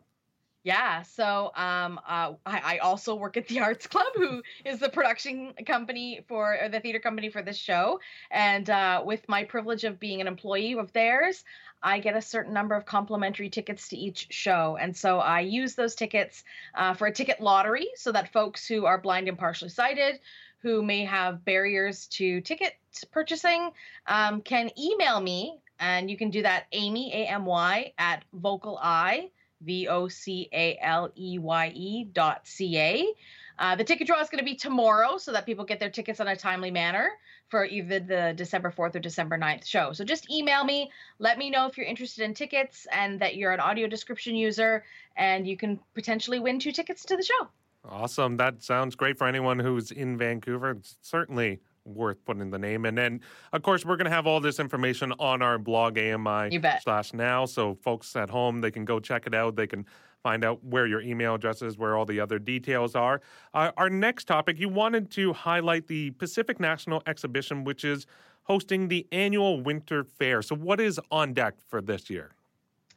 Yeah, so um, uh, I, I also work at the Arts Club, who is the production company for or the theater company for this show. And uh, with my privilege of being an employee of theirs, I get a certain number of complimentary tickets to each show. And so I use those tickets uh, for a ticket lottery so that folks who are blind and partially sighted, who may have barriers to ticket purchasing, um, can email me. And you can do that, Amy, A M Y, at Vocal Eye. V O C A L E Y E dot C A. Uh, the ticket draw is going to be tomorrow so that people get their tickets on a timely manner for either the December 4th or December 9th show. So just email me, let me know if you're interested in tickets and that you're an audio description user, and you can potentially win two tickets to the show. Awesome. That sounds great for anyone who's in Vancouver. Certainly worth putting the name. And of course, we're going to have all this information on our blog, AMI slash now. So folks at home, they can go check it out. They can find out where your email address is, where all the other details are. Uh, our next topic, you wanted to highlight the Pacific National Exhibition, which is hosting the annual Winter Fair. So what is on deck for this year?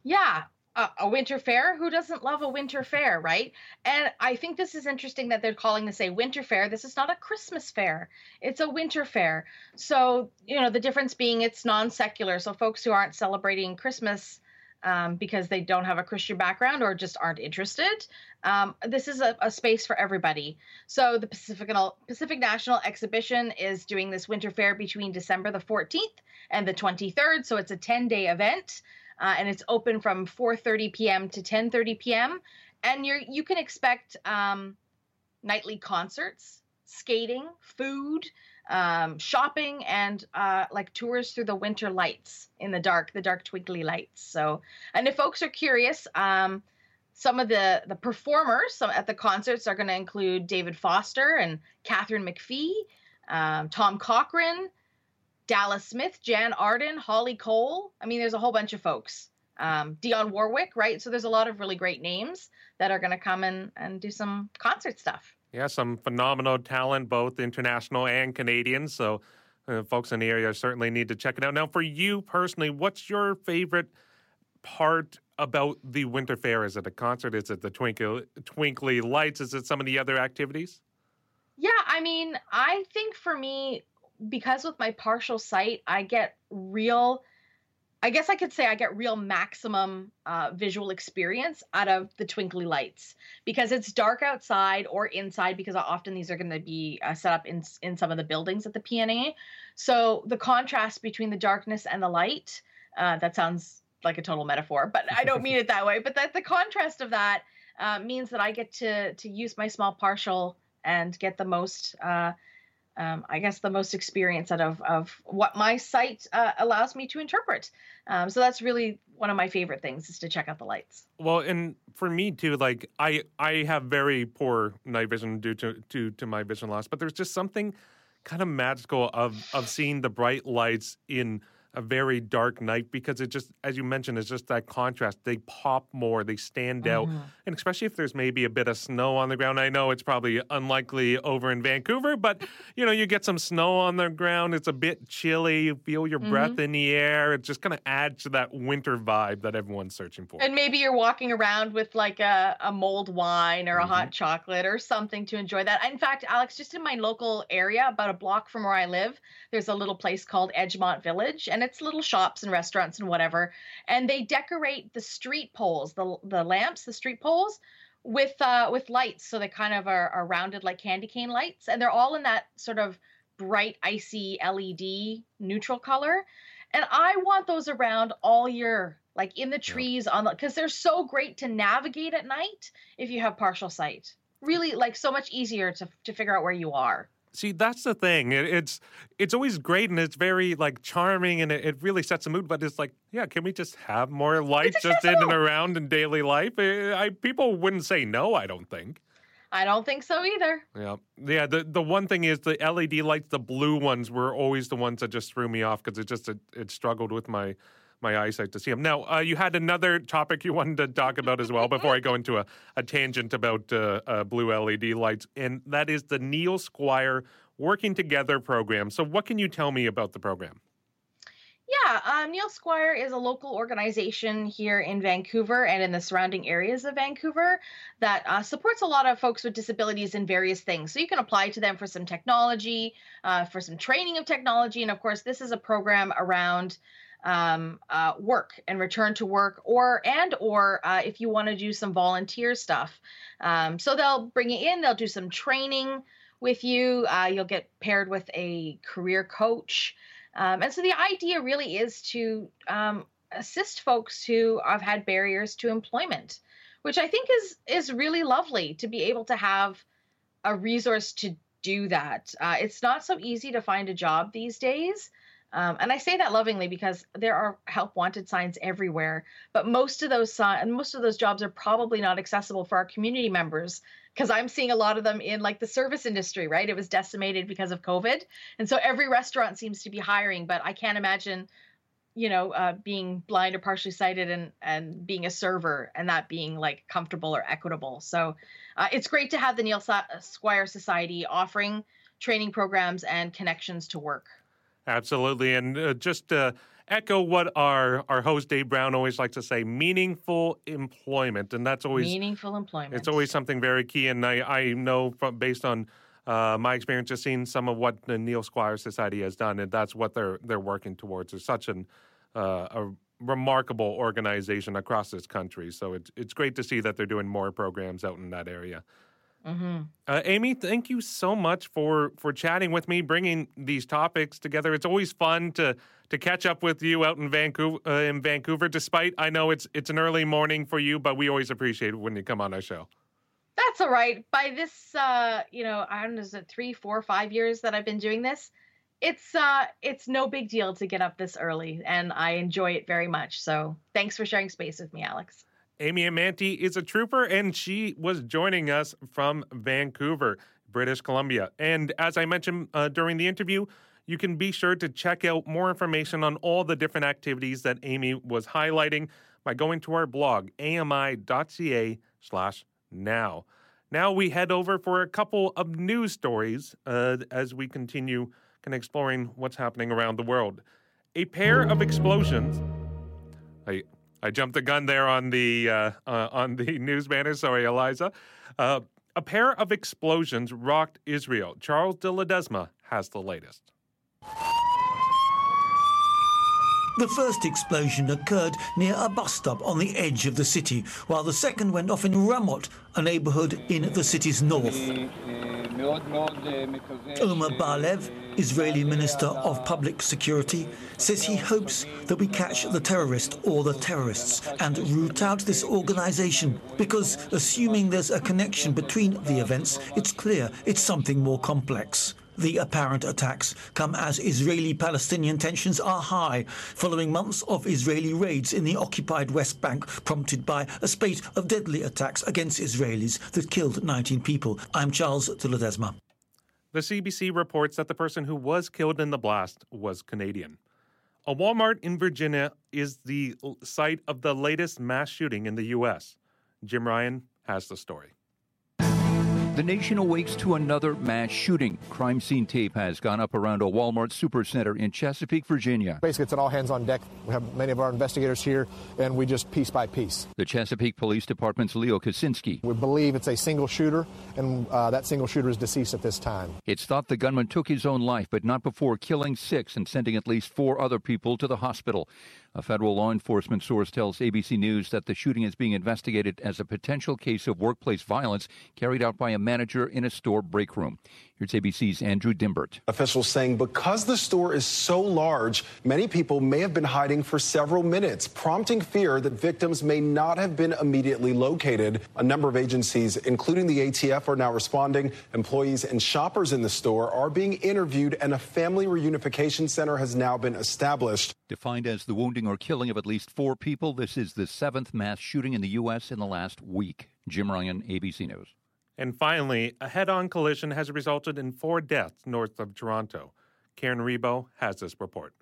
Yeah, a, winter fair. Who doesn't love a winter fair, right? And I think this is interesting that they're calling this a winter fair. This is not a Christmas fair, it's a winter fair. So, you know, the difference being it's non secular. So, folks who aren't celebrating Christmas um, because they don't have a Christian background or just aren't interested, um, this is a, a space for everybody. So, the Pacific, Pacific National Exhibition is doing this winter fair between December the 14th and the 23rd. So, it's a 10 day event uh, and it's open from 4:30 p.m. to 10:30 p.m. And you're you can expect um, nightly concerts, skating, food, um, shopping, and uh, like tours through the winter lights in the dark, the dark twinkly lights. So, and if folks are curious, um, some of the the performers at the concerts are going to include David Foster and Katharine McPhee, um, Tom Cochrane. Dallas Smith, Jann Arden, Holly Cole. I mean, there's a whole bunch of folks. Um, Dionne Warwick, right? So there's a lot of really great names that are going to come and, and do some concert stuff. Yeah, some phenomenal talent, both international and Canadian. So, uh, folks in the area certainly need to check it out. Now, for you personally, what's your favorite part about the Winter Fair? Is it a concert? Is it the twinkle, twinkly lights? Is it some of the other activities? Yeah, I mean, I think for me, because with my partial sight, I get real. I guess I could say I get real maximum uh, visual experience out of the twinkly lights because it's dark outside or inside because often these are going to be uh, set up in in some of the buildings at the PNE. So the contrast between the darkness and the light uh, that sounds like a total metaphor, but I don't mean it that way. But that the contrast of that uh, means that I get to to use my small partial and get the most. Um, I guess the most experience out of, of what my sight uh, allows me to interpret. Um, so that's really one of my favorite things is to check out the lights. Well, and for me too, like I I have very poor night vision due to to to my vision loss, but there's just something kind of magical of of seeing the bright lights in a very dark night because it just, as you mentioned, it's just that contrast. They pop more, they stand out, Mhm. and especially if there's maybe a bit of snow on the ground. I know it's probably unlikely over in Vancouver, but you know, you get some snow on the ground. It's a bit chilly. You feel your breath Mhm. in the air. It's just kind of add to that winter vibe that everyone's searching for. And maybe you're walking around with like a, a mulled wine or a Mm-hmm. hot chocolate or something to enjoy that. In fact, Alex, just in my local area, about a block from where I live, there's a little place called Edgemont Village, and it's little shops and restaurants and whatever. And they decorate the street poles, the the lamps, the street poles, with uh, with lights. So they kind of are, are rounded like candy cane lights, and they're all in that sort of bright, icy LED neutral color. And I want those around all year, like in the trees on the because they're so great to navigate at night if you have partial sight. Really, like so much easier to to figure out where you are. See, that's the thing. It, it's it's always great and it's very like charming and it, it really sets the mood. But it's like, yeah, can we just have more lights just in and around in daily life? Eh, I, people wouldn't say no. I don't think. I don't think so either. Yeah, yeah. The the one thing is the LED lights, the blue ones, were always the ones that just threw me off because it just it, it struggled with my my eyesight to see them. Now, uh, you had another topic you wanted to talk about as well before I go into a, a tangent about uh, uh, blue LED lights, and that is the Neil Squire Working Together program. So, what can you tell me about the program? Yeah, um, Neil Squire is a local organization here in Vancouver and in the surrounding areas of Vancouver that uh, supports a lot of folks with disabilities in various things. So you can apply to them for some technology, uh, for some training of technology, and of course, this is a program around um, uh, work and return to work, or and or uh, if you want to do some volunteer stuff. Um, so they'll bring you in, they'll do some training with you. Uh, you'll get paired with a career coach. Um, and so the idea really is to um, assist folks who have had barriers to employment, which I think is is really lovely to be able to have a resource to do that. Uh, it's not so easy to find a job these days. Um, and I say that lovingly because there are help wanted signs everywhere, but most of those signs, most of those jobs are probably not accessible for our community members because I'm seeing a lot of them in like the service industry, right? It was decimated because of COVID, and so every restaurant seems to be hiring, but I can't imagine, you know, uh, being blind or partially sighted and and being a server and that being like comfortable or equitable. So uh, it's great to have the Neil Squire Society offering training programs and connections to work. Absolutely. And uh, just to echo what our, our host, Dave Brown, always likes to say meaningful employment. And that's always meaningful employment. it's always something very key. And I, I know from based on uh, my experience, just seeing some of what the Neil Squire Society has done, and that's what they're they're working towards. It's such an uh, a remarkable organization across this country. So it's it's great to see that they're doing more programs out in that area. Mm-hmm. Uh, Amy, thank you so much for for chatting with me, bringing these topics together. It's always fun to to catch up with you out in Vancouver. Uh, in Vancouver, despite I know it's it's an early morning for you, but we always appreciate it when you come on our show. That's all right. By this, uh, you know, I don't know, is it three, four, five years that I've been doing this? It's uh, it's no big deal to get up this early, and I enjoy it very much. So thanks for sharing space with me, Alex. Amy Amantea is a trooper, and she was joining us from Vancouver, British Columbia. And as I mentioned uh, during the interview, you can be sure to check out more information on all the different activities that Amy was highlighting by going to our blog, ami.ca slash now. Now we head over for a couple of news stories uh, as we continue kind of exploring what's happening around the world. A pair of explosions. I I jumped the gun there on the uh, uh, on the news banner. Sorry, Eliza. Uh, a pair of explosions rocked Israel. Charles de Ledesma has the latest. The first explosion occurred near a bus stop on the edge of the city, while the second went off in Ramot, a neighborhood in the city's north. Omer Barlev, Israeli Minister of Public Security, says he hopes that we catch the terrorist or the terrorists and root out this organization because, assuming there's a connection between the events, it's clear it's something more complex. The apparent attacks come as Israeli Palestinian tensions are high, following months of Israeli raids in the occupied West Bank, prompted by a spate of deadly attacks against Israelis that killed 19 people. I'm Charles de. The CBC reports that the person who was killed in the blast was Canadian. A Walmart in Virginia is the site of the latest mass shooting in the U.S. Jim Ryan has the story. The nation awakes to another mass shooting. Crime scene tape has gone up around a Walmart supercenter in Chesapeake, Virginia. Basically, it's an all hands on deck. We have many of our investigators here, and we just piece by piece. The Chesapeake Police Department's Leo Kosinski. We believe it's a single shooter, and uh, that single shooter is deceased at this time. It's thought the gunman took his own life, but not before killing six and sending at least four other people to the hospital. A federal law enforcement source tells ABC News that the shooting is being investigated as a potential case of workplace violence carried out by a manager in a store break room. Here's ABC's Andrew Dymburt. Officials saying because the store is so large, many people may have been hiding for several minutes, prompting fear that victims may not have been immediately located. A number of agencies, including the ATF, are now responding. Employees and shoppers in the store are being interviewed, and a family reunification center has now been established. Defined as the wounding or killing of at least four people, this is the seventh mass shooting in the U.S. in the last week. Jim Ryan, ABC News. And finally, a head on collision has resulted in four deaths north of Toronto. Karen Rebo has this report.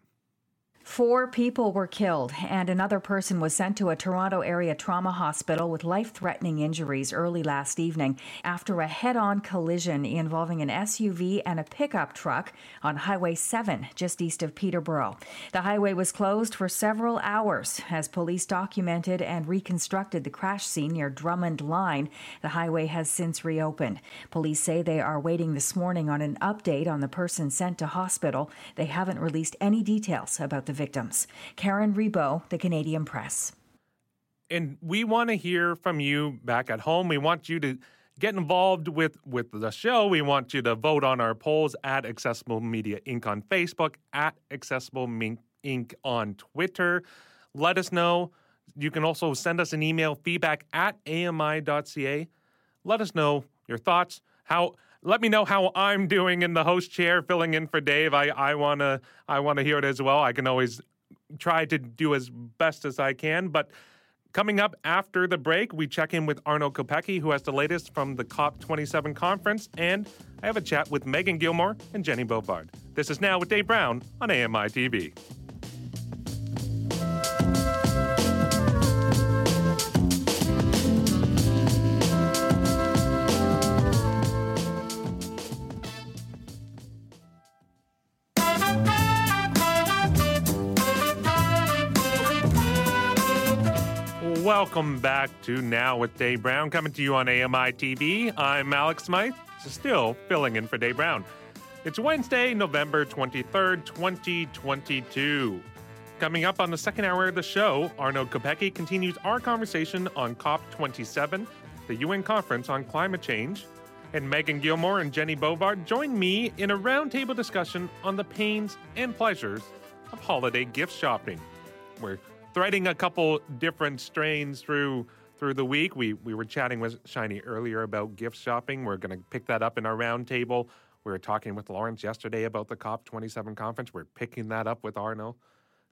Four people were killed, and another person was sent to a Toronto area trauma hospital with life threatening injuries early last evening after a head on collision involving an SUV and a pickup truck on Highway 7, just east of Peterborough. The highway was closed for several hours as police documented and reconstructed the crash scene near Drummond Line. The highway has since reopened. Police say they are waiting this morning on an update on the person sent to hospital. They haven't released any details about the victims. Karen Rebo, The Canadian Press. And we want to hear from you back at home. We want you to get involved with, with the show. We want you to vote on our polls at Accessible Media Inc. on Facebook, at Accessible Inc. on Twitter. Let us know. You can also send us an email, feedback at ami.ca. Let us know your thoughts, how let me know how I'm doing in the host chair, filling in for Dave. I, I wanna I wanna hear it as well. I can always try to do as best as I can. But coming up after the break, we check in with Arno Kopecky, who has the latest from the COP27 conference, and I have a chat with Megan Gilmore and Jenny Bovard. This is now with Dave Brown on AMI TV. Welcome back to Now with Dave Brown, coming to you on AMI TV. I'm Alex Smythe, still filling in for Dave Brown. It's Wednesday, November 23rd, 2022. Coming up on the second hour of the show, Arno Kopecky continues our conversation on COP27, the UN Conference on Climate Change. And Megan Gilmore and Jenny Bovard join me in a roundtable discussion on the pains and pleasures of holiday gift shopping. We're threading a couple different strains through through the week. We we were chatting with Shiny earlier about gift shopping. We're going to pick that up in our roundtable. We were talking with Lawrence yesterday about the COP27 conference. We're picking that up with Arno.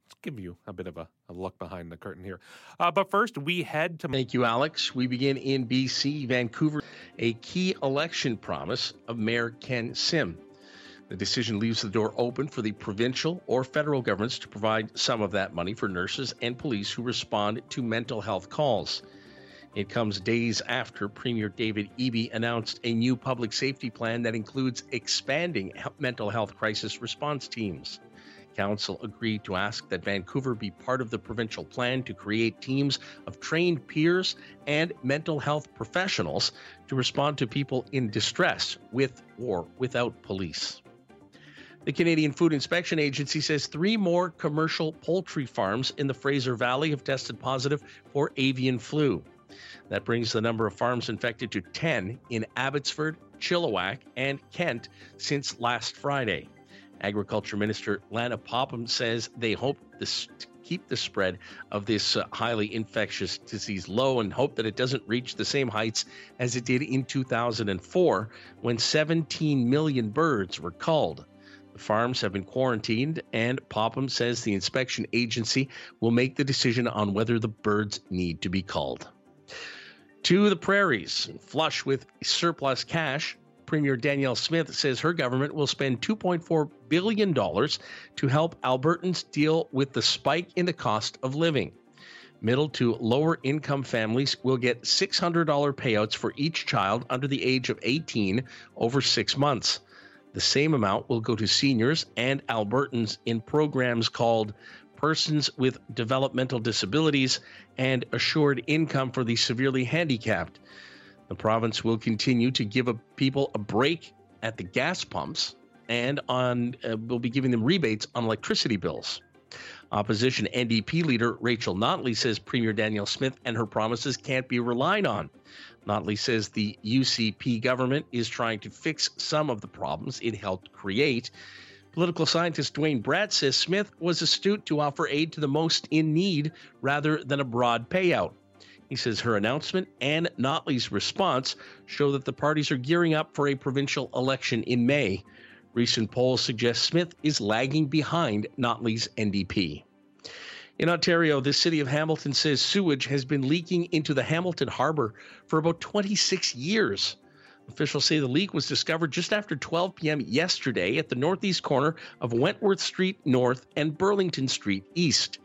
Let's give you a bit of a, a look behind the curtain here. Uh, but first, we head to. Thank you, Alex. We begin in BC, Vancouver. A key election promise of Mayor Ken Sim. The decision leaves the door open for the provincial or federal governments to provide some of that money for nurses and police who respond to mental health calls. It comes days after Premier David Eby announced a new public safety plan that includes expanding mental health crisis response teams. Council agreed to ask that Vancouver be part of the provincial plan to create teams of trained peers and mental health professionals to respond to people in distress with or without police. The Canadian Food Inspection Agency says three more commercial poultry farms in the Fraser Valley have tested positive for avian flu. That brings the number of farms infected to 10 in Abbotsford, Chilliwack, and Kent since last Friday. Agriculture Minister Lana Popham says they hope to keep the spread of this uh, highly infectious disease low and hope that it doesn't reach the same heights as it did in 2004 when 17 million birds were culled. Farms have been quarantined, and Popham says the inspection agency will make the decision on whether the birds need to be culled. To the prairies, flush with surplus cash, Premier Danielle Smith says her government will spend $2.4 billion to help Albertans deal with the spike in the cost of living. Middle to lower income families will get $600 payouts for each child under the age of 18 over six months. The same amount will go to seniors and Albertans in programs called Persons with Developmental Disabilities and Assured Income for the Severely Handicapped. The province will continue to give a, people a break at the gas pumps and on uh, will be giving them rebates on electricity bills. Opposition NDP leader Rachel Notley says Premier Danielle Smith and her promises can't be relied on. Notley says the UCP government is trying to fix some of the problems it helped create. Political scientist Duane Bratt says Smith was astute to offer aid to the most in need rather than a broad payout. He says her announcement and Notley's response show that the parties are gearing up for a provincial election in May. Recent polls suggest Smith is lagging behind Notley's NDP. In Ontario, the city of Hamilton says sewage has been leaking into the Hamilton Harbor for about 26 years. Officials say the leak was discovered just after 12 p.m. yesterday at the northeast corner of Wentworth Street North and Burlington Street East.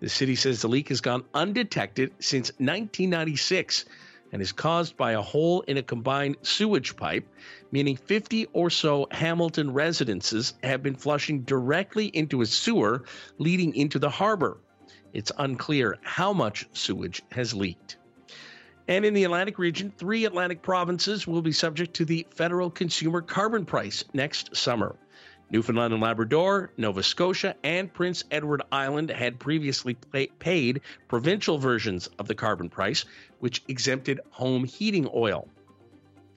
The city says the leak has gone undetected since 1996 and is caused by a hole in a combined sewage pipe, meaning 50 or so Hamilton residences have been flushing directly into a sewer leading into the harbor. It's unclear how much sewage has leaked. And in the Atlantic region, three Atlantic provinces will be subject to the federal consumer carbon price next summer. Newfoundland and Labrador, Nova Scotia, and Prince Edward Island had previously pay- paid provincial versions of the carbon price, which exempted home heating oil.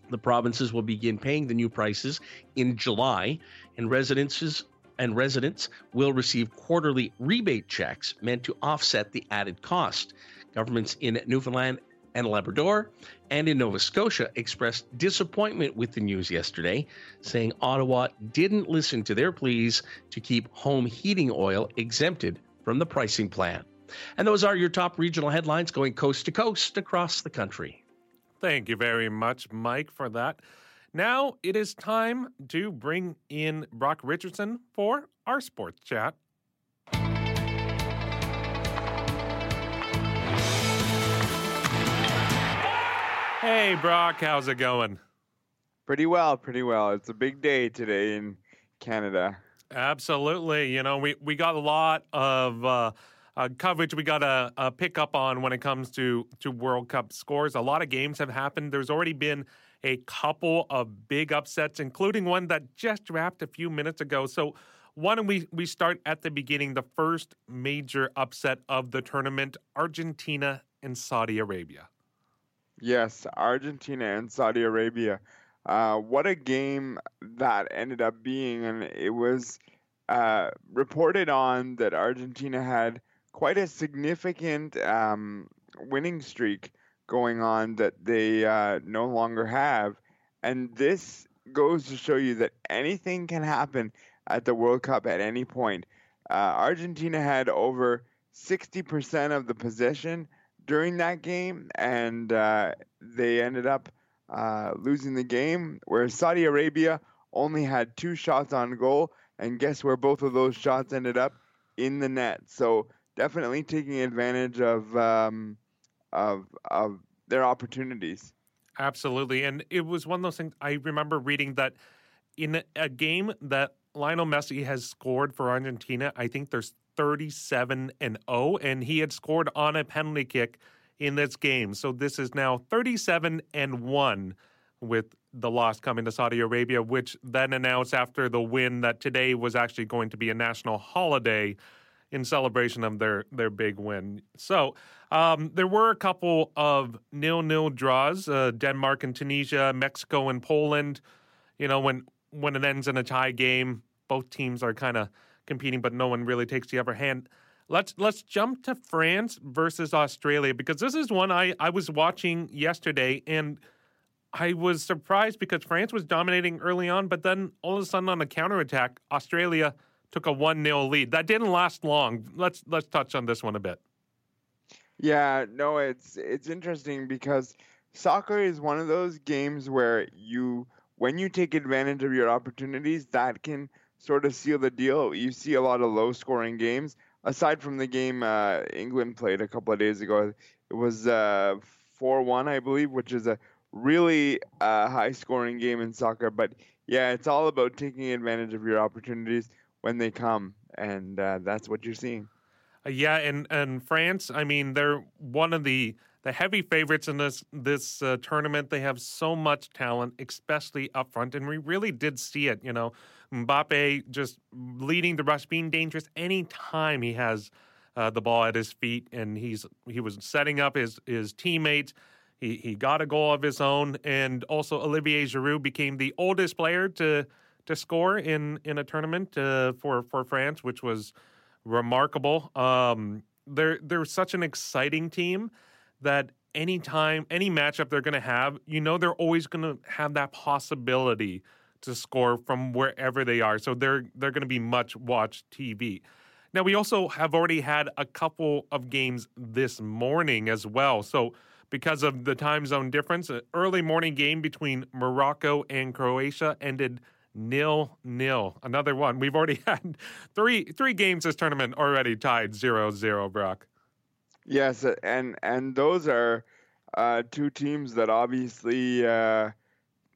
The provinces will begin paying the new prices in July, and residences and residents will receive quarterly rebate checks meant to offset the added cost. Governments in Newfoundland and Labrador and in Nova Scotia expressed disappointment with the news yesterday, saying Ottawa didn't listen to their pleas to keep home heating oil exempted from the pricing plan. And those are your top regional headlines going coast to coast across the country. Thank you very much, Mike, for that. Now it is time to bring in Brock Richardson for our sports chat. Hey, Brock, how's it going? Pretty well, pretty well. It's a big day today in Canada. Absolutely. You know, we, we got a lot of uh, uh, coverage we got to uh, pick up on when it comes to, to World Cup scores. A lot of games have happened. There's already been a couple of big upsets, including one that just wrapped a few minutes ago. So, why don't we, we start at the beginning? The first major upset of the tournament Argentina and Saudi Arabia. Yes, Argentina and Saudi Arabia. Uh, what a game that ended up being. And it was uh, reported on that Argentina had quite a significant um, winning streak going on that they uh, no longer have. And this goes to show you that anything can happen at the World Cup at any point. Uh, Argentina had over 60% of the possession during that game, and uh, they ended up uh, losing the game. Whereas Saudi Arabia only had two shots on goal, and guess where both of those shots ended up? In the net. So definitely taking advantage of um, of of their opportunities. Absolutely, and it was one of those things. I remember reading that in a game that Lionel Messi has scored for Argentina, I think there's 37 and 0, and he had scored on a penalty kick in this game. So this is now 37 and 1 with the loss coming to Saudi Arabia, which then announced after the win that today was actually going to be a national holiday in celebration of their their big win. So um, there were a couple of nil nil draws: uh, Denmark and Tunisia, Mexico and Poland. You know, when when it ends in a tie game, both teams are kind of competing, but no one really takes the upper hand. Let's let's jump to France versus Australia because this is one I, I was watching yesterday and I was surprised because France was dominating early on, but then all of a sudden on a counterattack, Australia took a one 0 lead. That didn't last long. Let's let's touch on this one a bit. Yeah, no, it's it's interesting because soccer is one of those games where you when you take advantage of your opportunities, that can sort of seal the deal. You see a lot of low scoring games. Aside from the game uh, England played a couple of days ago, it was uh, 4 1, I believe, which is a really uh, high scoring game in soccer. But yeah, it's all about taking advantage of your opportunities when they come. And uh, that's what you're seeing. Uh, yeah, and, and France, I mean, they're one of the the heavy favorites in this this uh, tournament. They have so much talent, especially up front, and we really did see it. You know, Mbappe just leading the rush, being dangerous anytime he has uh, the ball at his feet, and he's he was setting up his his teammates. He he got a goal of his own, and also Olivier Giroud became the oldest player to to score in in a tournament uh, for for France, which was remarkable. Um, they're they're such an exciting team that anytime, any matchup they're going to have, you know, they're always going to have that possibility to score from wherever they are. So they're they're going to be much watched TV. Now we also have already had a couple of games this morning as well. So because of the time zone difference, an early morning game between Morocco and Croatia ended nil nil. Another one. We've already had three three games this tournament already tied 0-0, Brock. Yes, and and those are uh, two teams that obviously uh,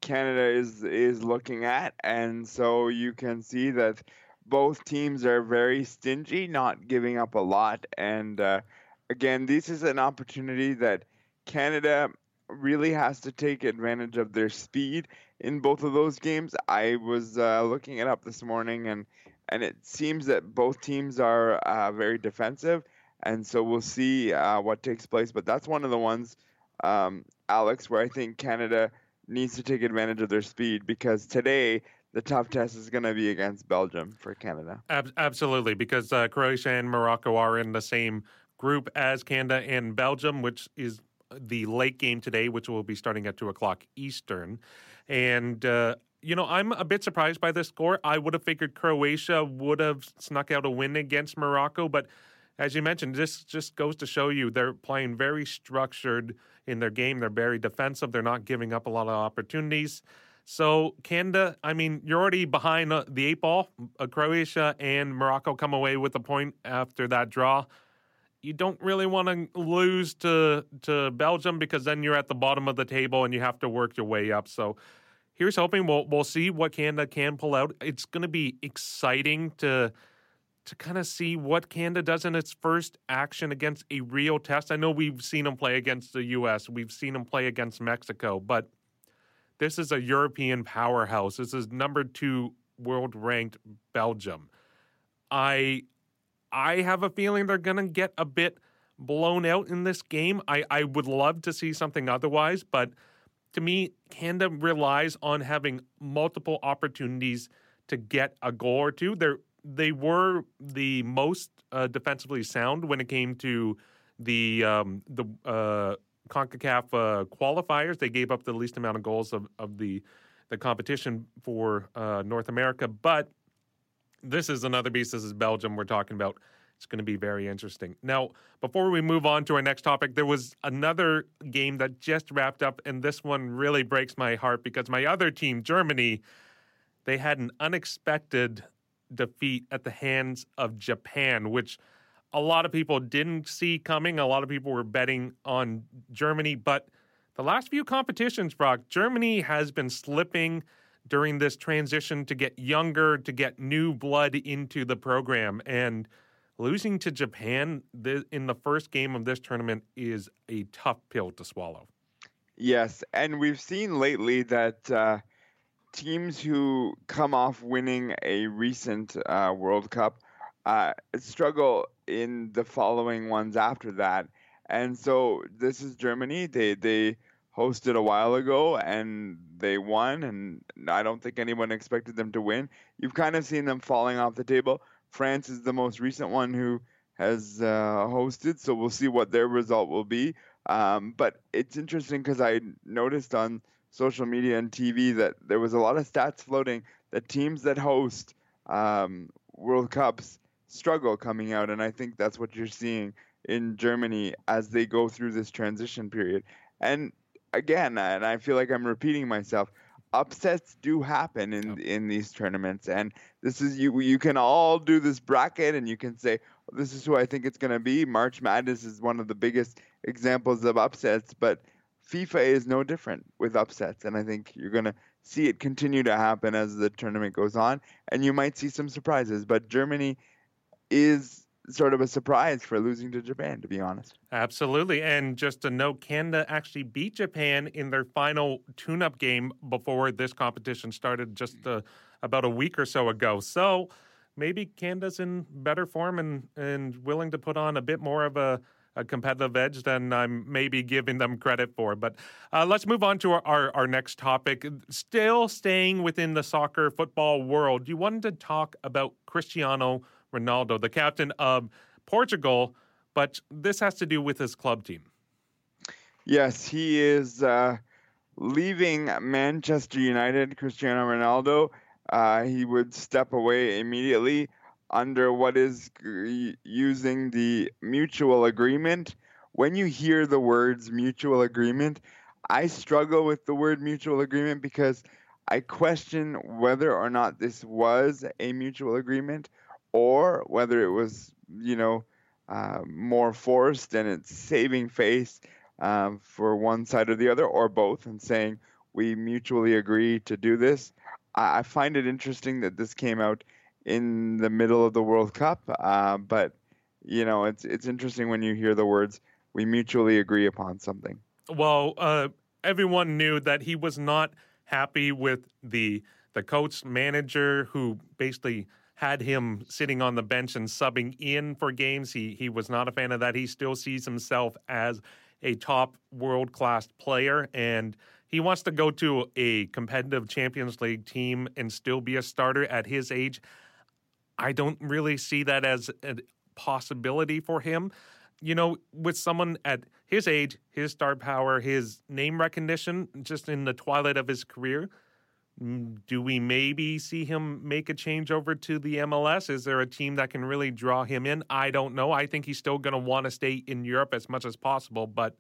Canada is is looking at, and so you can see that both teams are very stingy, not giving up a lot. And uh, again, this is an opportunity that Canada really has to take advantage of their speed in both of those games. I was uh, looking it up this morning, and and it seems that both teams are uh, very defensive and so we'll see uh, what takes place. But that's one of the ones, um, Alex, where I think Canada needs to take advantage of their speed because today the tough test is going to be against Belgium for Canada. Ab- absolutely, because uh, Croatia and Morocco are in the same group as Canada and Belgium, which is the late game today, which will be starting at two o'clock Eastern. And uh, you know, I'm a bit surprised by this score. I would have figured Croatia would have snuck out a win against Morocco, but as you mentioned, this just goes to show you they're playing very structured in their game. They're very defensive. They're not giving up a lot of opportunities. So Canada, I mean, you're already behind uh, the eight ball. Uh, Croatia and Morocco come away with a point after that draw. You don't really want to lose to to Belgium because then you're at the bottom of the table and you have to work your way up. So here's hoping we'll we'll see what Canada can pull out. It's going to be exciting to to kind of see what Canada does in its first action against a real test. I know we've seen them play against the U.S., we've seen them play against Mexico, but this is a European powerhouse. This is number two world ranked Belgium. I I have a feeling they're going to get a bit blown out in this game. I, I would love to see something otherwise, but to me, Canada relies on having multiple opportunities to get a goal or two. They're they were the most uh, defensively sound when it came to the um, the uh, Concacaf uh, qualifiers. They gave up the least amount of goals of, of the the competition for uh, North America. But this is another beast. This is Belgium we're talking about. It's going to be very interesting. Now, before we move on to our next topic, there was another game that just wrapped up, and this one really breaks my heart because my other team, Germany, they had an unexpected defeat at the hands of Japan, which a lot of people didn't see coming. A lot of people were betting on Germany, but the last few competitions, Brock, Germany has been slipping during this transition to get younger, to get new blood into the program. And losing to Japan in the first game of this tournament is a tough pill to swallow. Yes. And we've seen lately that. Uh, teams who come off winning a recent uh, World Cup uh, struggle in the following ones after that. And so this is Germany. They they hosted a while ago and they won, and I don't think anyone expected them to win. You've kind of seen them falling off the table. France is the most recent one who has uh, hosted, so we'll see what their result will be. Um, but it's interesting because I noticed on social media and TV that there was a lot of stats floating that teams that host um, World Cups struggle coming out, and I think that's what you're seeing in Germany as they go through this transition period. And again, and I feel like I'm repeating myself, upsets do happen in in these tournaments and this is you you can all do this bracket and you can say well, this is who I think it's going to be. March Madness is one of the biggest examples of upsets but FIFA is no different with upsets and I think you're going to see it continue to happen as the tournament goes on and you might see some surprises but Germany is sort of a surprise for losing to Japan, to be honest. Absolutely. And just to note, Canada actually beat Japan in their final tune up game before this competition started just uh, about a week or so ago. So maybe Canada's in better form and, and willing to put on a bit more of a, a competitive edge than I'm maybe giving them credit for. But uh, let's move on to our, our, our, next topic. Still staying within the soccer football world, you wanted to talk about Cristiano Ronaldo, the captain of Portugal, but this has to do with his club team. Yes, he is uh, leaving Manchester United, Cristiano Ronaldo. Uh, he would step away immediately under what is using the mutual agreement. When you hear the words mutual agreement, I struggle with the word mutual agreement because I question whether or not this was a mutual agreement or whether it was, you know, uh, more forced and it's saving face um, for one side or the other, or both, and saying we mutually agree to do this. I, I find it interesting that this came out in the middle of the World Cup, uh, but you know, it's it's interesting when you hear the words "we mutually agree upon something." Well, uh, everyone knew that he was not happy with the the coach manager who basically had him sitting on the bench and subbing in for games. He he was not a fan of that. He still sees himself as a top world class player and he wants to go to a competitive Champions League team and still be a starter at his age. I don't really see that as a possibility for him. You know, with someone at his age, his star power, his name recognition, just in the twilight of his career, do we maybe see him make a change over to the MLS? Is there a team that can really draw him in? I don't know. I think he's still going to want to stay in Europe as much as possible, but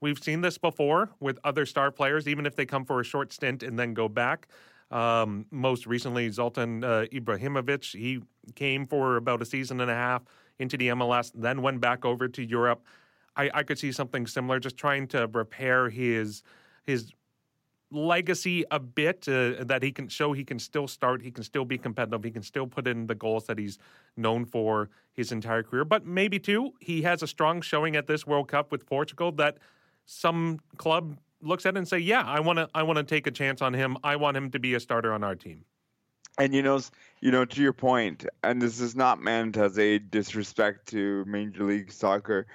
we've seen this before with other star players, even if they come for a short stint and then go back. Um, most recently, Zlatan uh, Ibrahimovic, he came for about a season and a half into the MLS, then went back over to Europe. I, I could see something similar, just trying to repair his his legacy a bit uh, that he can show he can still start, he can still be competitive, he can still put in the goals that he's known for his entire career. But maybe too, he has a strong showing at this World Cup with Portugal that some club looks at and say, "Yeah, I want to I want to take a chance on him. I want him to be a starter on our team." And you know, you know, to your point, and this is not meant as a disrespect to Major League Soccer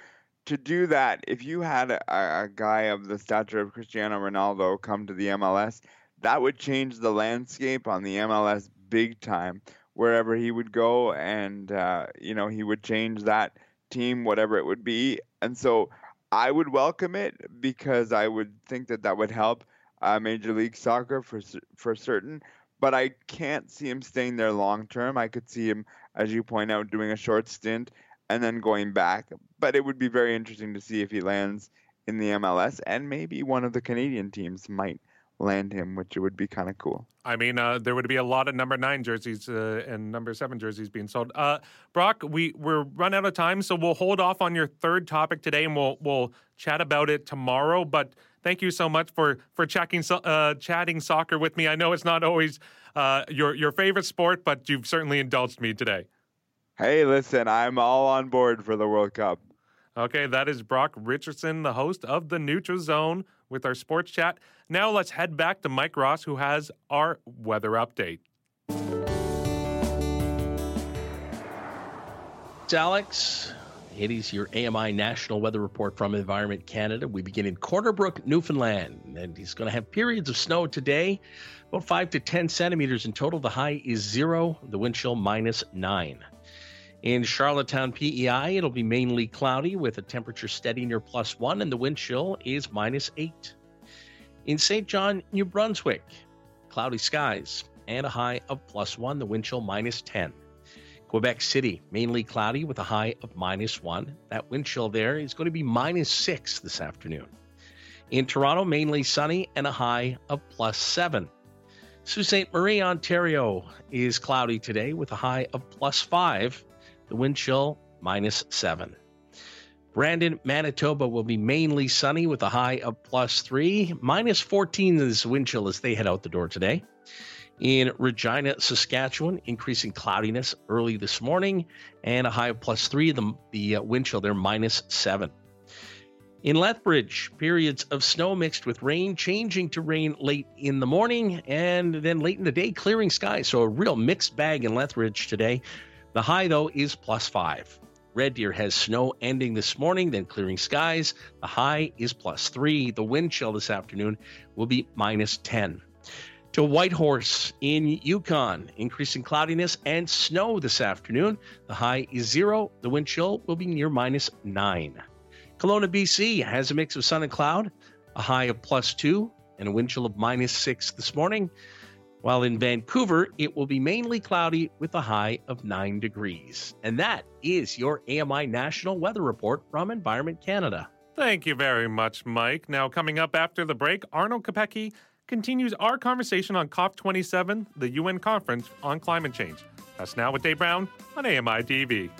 to do that, if you had a, a, guy of the stature of Cristiano Ronaldo come to the MLS, that would change the landscape on the MLS big time. Wherever he would go, and uh, you know he would change that team, whatever it would be. And so I would welcome it because I would think that that would help uh, Major League Soccer for for certain. But I can't see him staying there long term. I could see him, as you point out, doing a short stint and then going back. But it would be very interesting to see if he lands in the MLS, and maybe one of the Canadian teams might land him, which would be kind of cool. I mean, uh, there would be a lot of number nine jerseys uh, and number seven jerseys being sold. Uh, Brock, we we're run out of time, so we'll hold off on your third topic today, and we'll we'll chat about it tomorrow. But thank you so much for for chatting uh, chatting soccer with me. I know it's not always uh, your your favorite sport, but you've certainly indulged me today. Hey, listen, I'm all on board for the World Cup. Okay, that is Brock Richardson, the host of the Neutral Zone with our sports chat. Now let's head back to Mike Ross, who has our weather update. It's Alex. It is your AMI National Weather Report from Environment Canada. We begin in Corner Brook, Newfoundland, and he's going to have periods of snow today, about 5 to 10 centimeters in total. The high is zero, the wind chill minus 9. In Charlottetown, PEI, it'll be mainly cloudy with a temperature steady near plus one, and the wind chill is minus eight. In St. John, New Brunswick, cloudy skies and a high of plus one, the wind chill minus 10. Quebec City, mainly cloudy with a high of minus one. That wind chill there is going to be minus six this afternoon. In Toronto, mainly sunny and a high of plus seven. Sault Ste. Marie, Ontario is cloudy today with a high of plus five. The wind chill minus seven. Brandon, Manitoba will be mainly sunny with a high of plus three. Minus 14 is wind chill as they head out the door today. In Regina, Saskatchewan, increasing cloudiness early this morning and a high of plus three. The, the uh, wind chill there minus seven. In Lethbridge, periods of snow mixed with rain, changing to rain late in the morning and then late in the day, clearing skies. So a real mixed bag in Lethbridge today. The high, though, is plus five. Red Deer has snow ending this morning, then clearing skies. The high is plus three. The wind chill this afternoon will be minus 10. To Whitehorse in Yukon, increasing cloudiness and snow this afternoon. The high is zero. The wind chill will be near minus nine. Kelowna, BC has a mix of sun and cloud, a high of plus two, and a wind chill of minus six this morning. While in Vancouver, it will be mainly cloudy with a high of 9 degrees. And that is your AMI National Weather Report from Environment Canada. Thank you very much, Mike. Now, coming up after the break, Arno Kopecky continues our conversation on COP27, the UN conference on climate change. That's now with Dave Brown on AMI TV.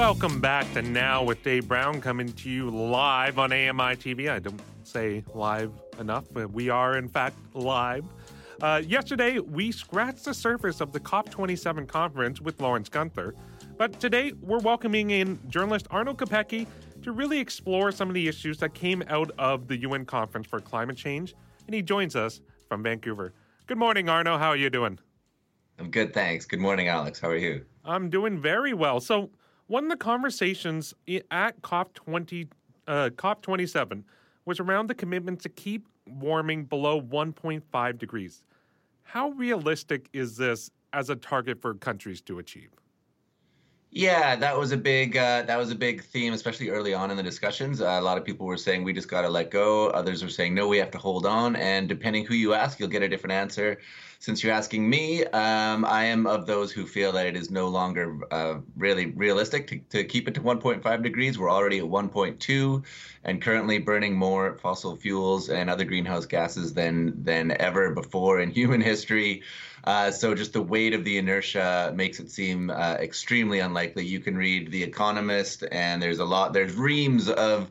Welcome back to Now with Dave Brown, coming to you live on AMI TV. I don't say live enough, but we are, in fact, live. Uh, yesterday, we scratched the surface of the COP27 conference with Lawrence Gunther, but today we're welcoming in journalist Arno Kopecky to really explore some of the issues that came out of the UN conference for climate change, and he joins us from Vancouver. Good morning, Arno. How are you doing? I'm good, thanks. Good morning, Alex. How are you? I'm doing very well. So, one of the conversations at COP20, uh, COP27 was around the commitment to keep warming below 1.5 degrees. How realistic is this as a target for countries to achieve? Yeah, that was a big uh, that was a big theme, especially early on in the discussions. Uh, a lot of people were saying we just got to let go. Others were saying no, we have to hold on. And depending who you ask, you'll get a different answer. Since you're asking me, um, I am of those who feel that it is no longer uh, really realistic to, to keep it to 1.5 degrees. We're already at 1.2 and currently burning more fossil fuels and other greenhouse gases than than ever before in human history. Uh, so just the weight of the inertia makes it seem uh, extremely unlikely. You can read The Economist, and there's a lot, there's reams of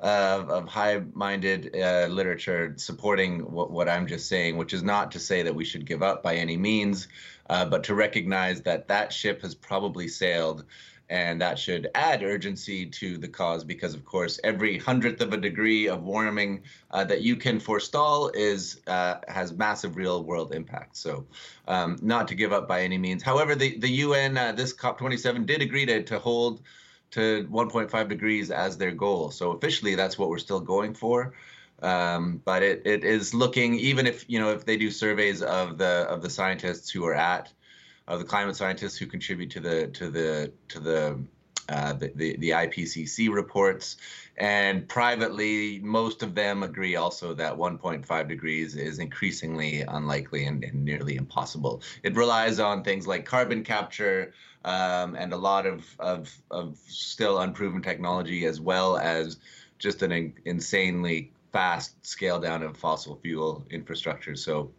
of, of high-minded uh, literature supporting what, what I'm just saying, which is not to say that we should give up by any means, uh, but to recognize that that ship has probably sailed and that should add urgency to the cause because of course every hundredth of a degree of warming uh, that you can forestall is uh, has massive real world impact. So um, not to give up by any means. However the, the un uh, this cop27 did agree to, to hold to 1.5 degrees as their goal. So officially that's what we're still going for. Um, but it, it is looking even if you know if they do surveys of the of the scientists who are at of the climate scientists who contribute to the to the to the uh, the, the, the IPCC reports, and privately, most of them agree also that 1.5 degrees is increasingly unlikely and, and nearly impossible. It relies on things like carbon capture um, and a lot of, of, of still unproven technology, as well as just an in, insanely fast scale down of fossil fuel infrastructure. So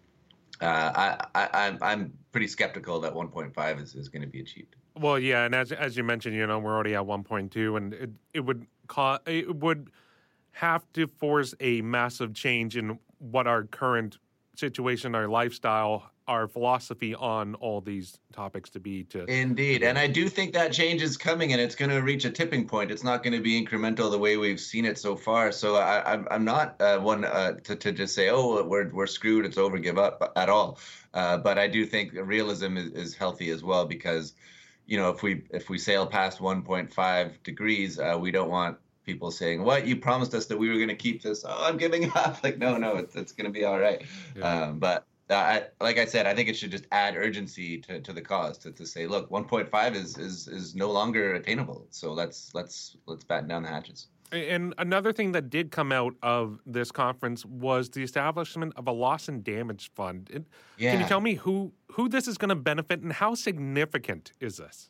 uh, I, I, I'm pretty skeptical that 1.5 is, is going to be achieved. Well, yeah, and as as you mentioned, you know, we're already at 1.2, and it, it would cause it would have to force a massive change in what our current situation, our lifestyle, our philosophy on all these topics to be to indeed and i do think that change is coming and it's going to reach a tipping point it's not going to be incremental the way we've seen it so far so I, am I'm not uh, one uh, to, to just say oh we're, we're screwed it's over give up at all uh, but i do think realism is, is healthy as well because you know if we if we sail past 1.5 degrees uh, we don't want people saying, "What you promised us that we were going to keep this? Oh, I'm giving up." Like, no, no, it's, it's going to be all right. Yeah. Um, but I, like I said, I think it should just add urgency to, to the cause to, to say, look, 1.5 is, is is no longer attainable. So let's let's let's batten down the hatches. And another thing that did come out of this conference was the establishment of a loss and damage fund. It, yeah. Can you tell me who who this is going to benefit and how significant is this?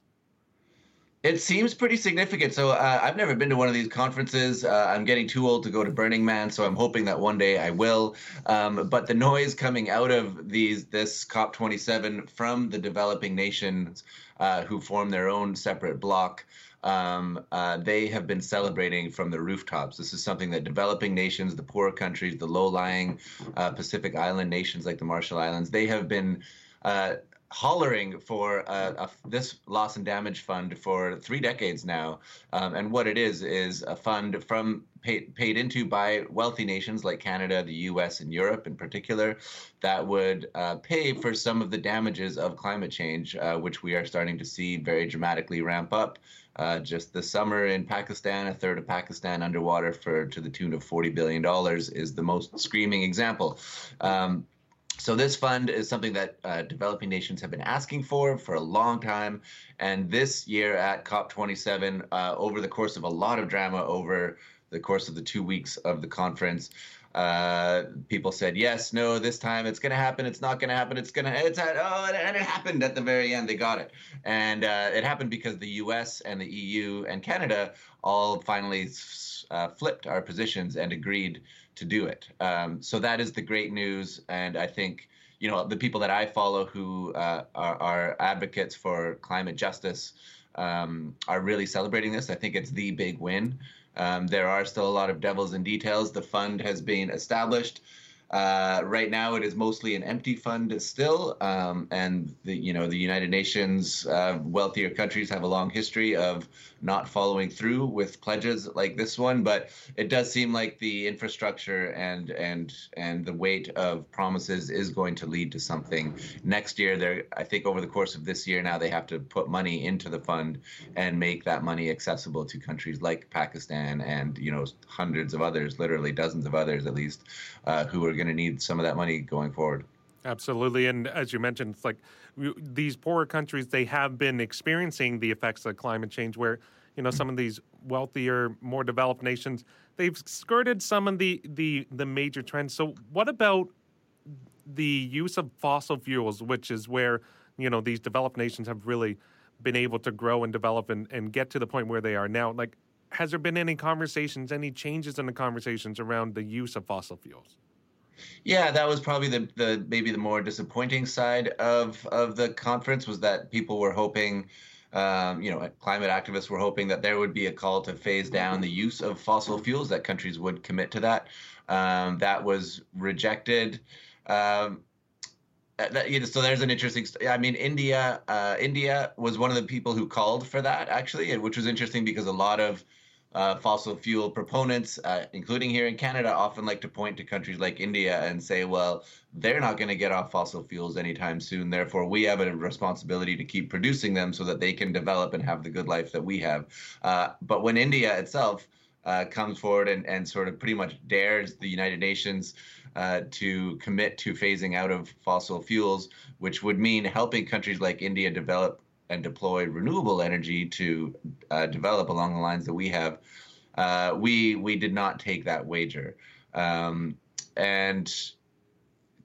It seems pretty significant. So uh, I've never been to one of these conferences. Uh, I'm getting too old to go to Burning Man, so I'm hoping that one day I will. Um, but the noise coming out of these this COP27 from the developing nations uh, who form their own separate bloc. Um, uh, they have been celebrating from the rooftops. This is something that developing nations, the poor countries, the low-lying uh, Pacific Island nations like the Marshall Islands, they have been uh, hollering for uh, a, this loss and damage fund for three decades now. Um, and what it is is a fund from paid, paid into by wealthy nations like Canada, the U.S., and Europe in particular, that would uh, pay for some of the damages of climate change, uh, which we are starting to see very dramatically ramp up. Uh, just this summer in Pakistan, a third of Pakistan underwater for to the tune of forty billion dollars is the most screaming example. Um, so this fund is something that uh, developing nations have been asking for for a long time, and this year at COP27, uh, over the course of a lot of drama over the course of the two weeks of the conference, uh, people said yes, no, this time it's going to happen, it's not going to happen, it's going to, it's at, oh, and it happened at the very end. They got it, and uh, it happened because the U.S. and the EU and Canada all finally uh, flipped our positions and agreed to do it. Um, so that is the great news, and I think you know the people that I follow who uh, are, are, advocates for climate justice um, are really celebrating this. I think it's the big win. Um, there are still a lot of devils in details. The fund has been established. Uh, right now, it is mostly an empty fund still, um, and the you know the United Nations uh, wealthier countries have a long history of not following through with pledges like this one. But it does seem like the infrastructure and and and the weight of promises is going to lead to something next year. There, I think over the course of this year now they have to put money into the fund and make that money accessible to countries like Pakistan and you know hundreds of others, literally dozens of others at least, uh, who are going to need some of that money going forward. Absolutely, and as you mentioned, it's like these poorer countries they have been experiencing the effects of climate change. Where you know some of these wealthier, more developed nations they've skirted some of the the the major trends. So, what about the use of fossil fuels, which is where you know these developed nations have really been able to grow and develop and, and get to the point where they are now? Like, has there been any conversations, any changes in the conversations around the use of fossil fuels? Yeah, that was probably the, the maybe the more disappointing side of of the conference was that people were hoping, um, you know, climate activists were hoping that there would be a call to phase down the use of fossil fuels, that countries would commit to that. Um, that was rejected. Um, uh, that, you know, so there's an interesting. I mean, India. Uh, India was one of the people who called for that actually, which was interesting because a lot of uh, fossil fuel proponents, uh, including here in Canada, often like to point to countries like India and say, well, they're not going to get off fossil fuels anytime soon. Therefore, we have a responsibility to keep producing them so that they can develop and have the good life that we have. Uh, but when India itself uh, comes forward and, and sort of pretty much dares the United Nations uh, to commit to phasing out of fossil fuels, which would mean helping countries like India develop and deploy renewable energy to uh, develop along the lines that we have, uh, we we did not take that wager. Um, and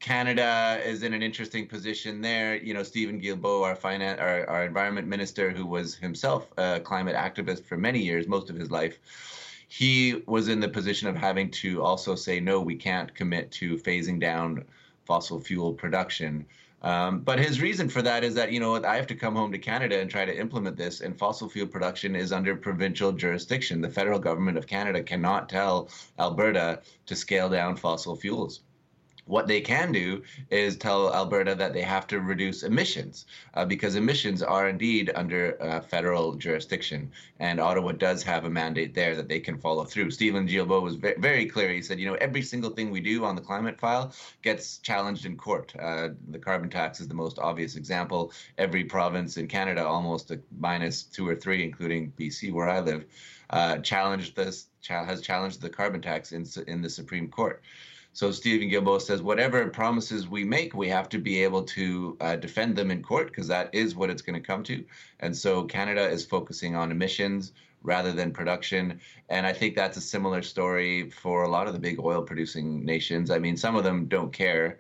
Canada is in an interesting position there. You know, Steven Guilbeault, our finance, our, our environment minister, who was himself a climate activist for many years, most of his life, he was in the position of having to also say, no, we can't commit to phasing down fossil fuel production. Um, but his reason for that is that, you know, I have to come home to Canada and try to implement this, and fossil fuel production is under provincial jurisdiction. The federal government of Canada cannot tell Alberta to scale down fossil fuels. What they can do is tell Alberta that they have to reduce emissions uh, because emissions are indeed under uh, federal jurisdiction. And Ottawa does have a mandate there that they can follow through. Steven Guilbeault was ve- very clear. He said, you know, every single thing we do on the climate file gets challenged in court. Uh, the carbon tax is the most obvious example. Every province in Canada, almost minus two or three, including BC, where I live, uh, challenged this, has challenged the carbon tax in, in the Supreme Court. So Steven Guilbeault says whatever promises we make, we have to be able to uh, defend them in court because that is what it's going to come to. And so Canada is focusing on emissions, rather than production. And I think that's a similar story for a lot of the big oil producing nations. I mean, some of them don't care.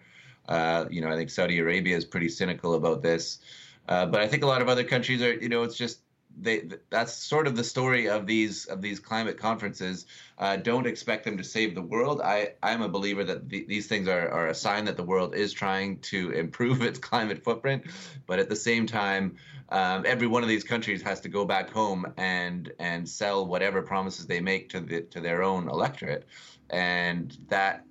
Uh, you know, I think Saudi Arabia is pretty cynical about this. Uh, but I think a lot of other countries are, you know, it's just they that's sort of the story of these of these climate conferences. Uh, don't expect them to save the world. I I'm a believer that the, these things are are a sign that the world is trying to improve its climate footprint, but at the same time, um, every one of these countries has to go back home and and sell whatever promises they make to the to their own electorate, and that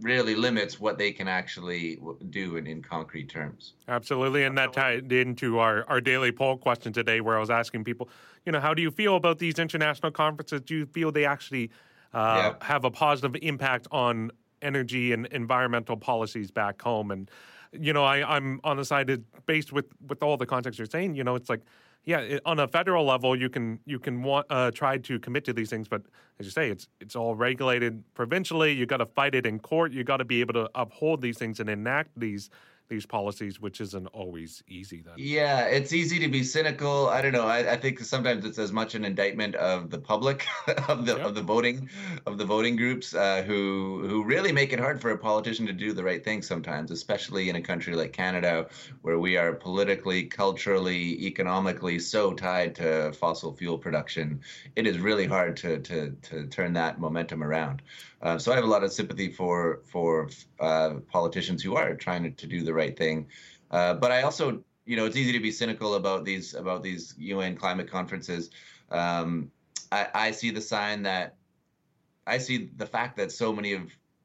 really limits what they can actually do in, in concrete terms. Absolutely. And that tied into our, our daily poll question today, where I was asking people, you know, how do you feel about these international conferences? Do you feel they actually uh, yeah. have a positive impact on energy and environmental policies back home? And, you know, I, I'm on the side of, based with, with all the context you're saying, you know, it's like, yeah, it, on a federal level, you can you can want, uh, try to commit to these things, but as you say, it's it's all regulated provincially. You got to fight it in court. You got to be able to uphold these things and enact these these policies, which isn't always easy. Then, yeah, it's easy to be cynical. I don't know. I, I think sometimes it's as much an indictment of the public, of the of the voting, of the voting groups uh, who who really make it hard for a politician to do the right thing sometimes, especially in a country like Canada, where we are politically, culturally, economically so tied to fossil fuel production. It is really hard to to to turn that momentum around. Uh, so I have a lot of sympathy for for uh, politicians who are trying to, to do the right thing. Uh, but I also, you know, it's easy to be cynical about these about these UN climate conferences. Um, I, I see the sign that I see the fact that so many of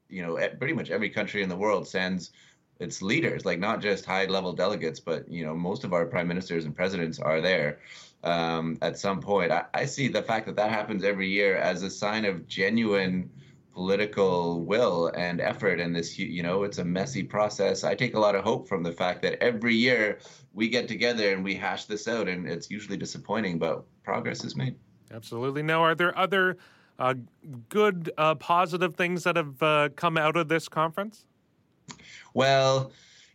you know pretty much every country in the world sends its leaders, like not just high level delegates, but you know most of our prime ministers and presidents are there um, at some point. I, I see the fact that that happens every year as a sign of genuine political will and effort and this you know it's a messy process i take a lot of hope from the fact that every year we get together and we hash this out and it's usually disappointing but progress is made absolutely now are there other uh, good uh, positive things that have uh, come out of this conference well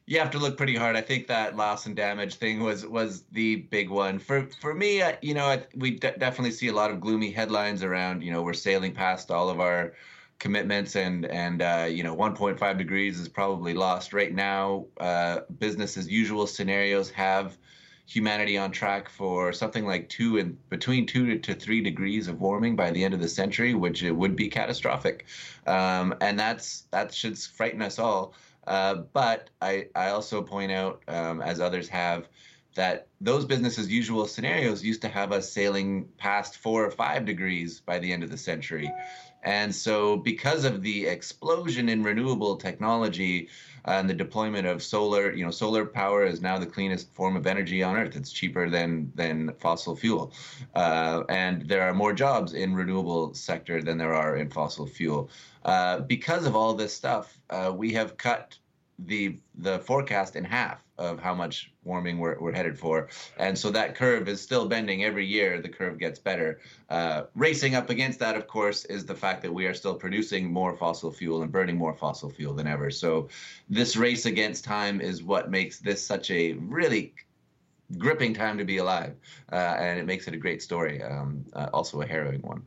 you have to look pretty hard. I think that loss and damage thing was was the big one for for me. you know, we de- definitely see a lot of gloomy headlines around. You know, we're sailing past all of our commitments and and uh, you know 1.5 degrees is probably lost right now. Uh, business as usual scenarios have humanity on track for something like two and between two to three degrees of warming by the end of the century, which it would be catastrophic, um, and that's that should frighten us all. Uh, but I I also point out, um, as others have, that those business as usual scenarios used to have us sailing past four or five degrees by the end of the century. And so, because of the explosion in renewable technology and the deployment of solar, you know, solar power is now the cleanest form of energy on Earth. It's cheaper than than fossil fuel, uh, and there are more jobs in renewable sector than there are in fossil fuel. Uh, because of all this stuff, uh, we have cut the the forecast in half of how much warming we're, we're headed for. And so that curve is still bending every year. The curve gets better. Uh, racing up against that of course is the fact that we are still producing more fossil fuel and burning more fossil fuel than ever. So this race against time is what makes this such a really gripping time to be alive. Uh, and it makes it a great story um, uh, also a harrowing one.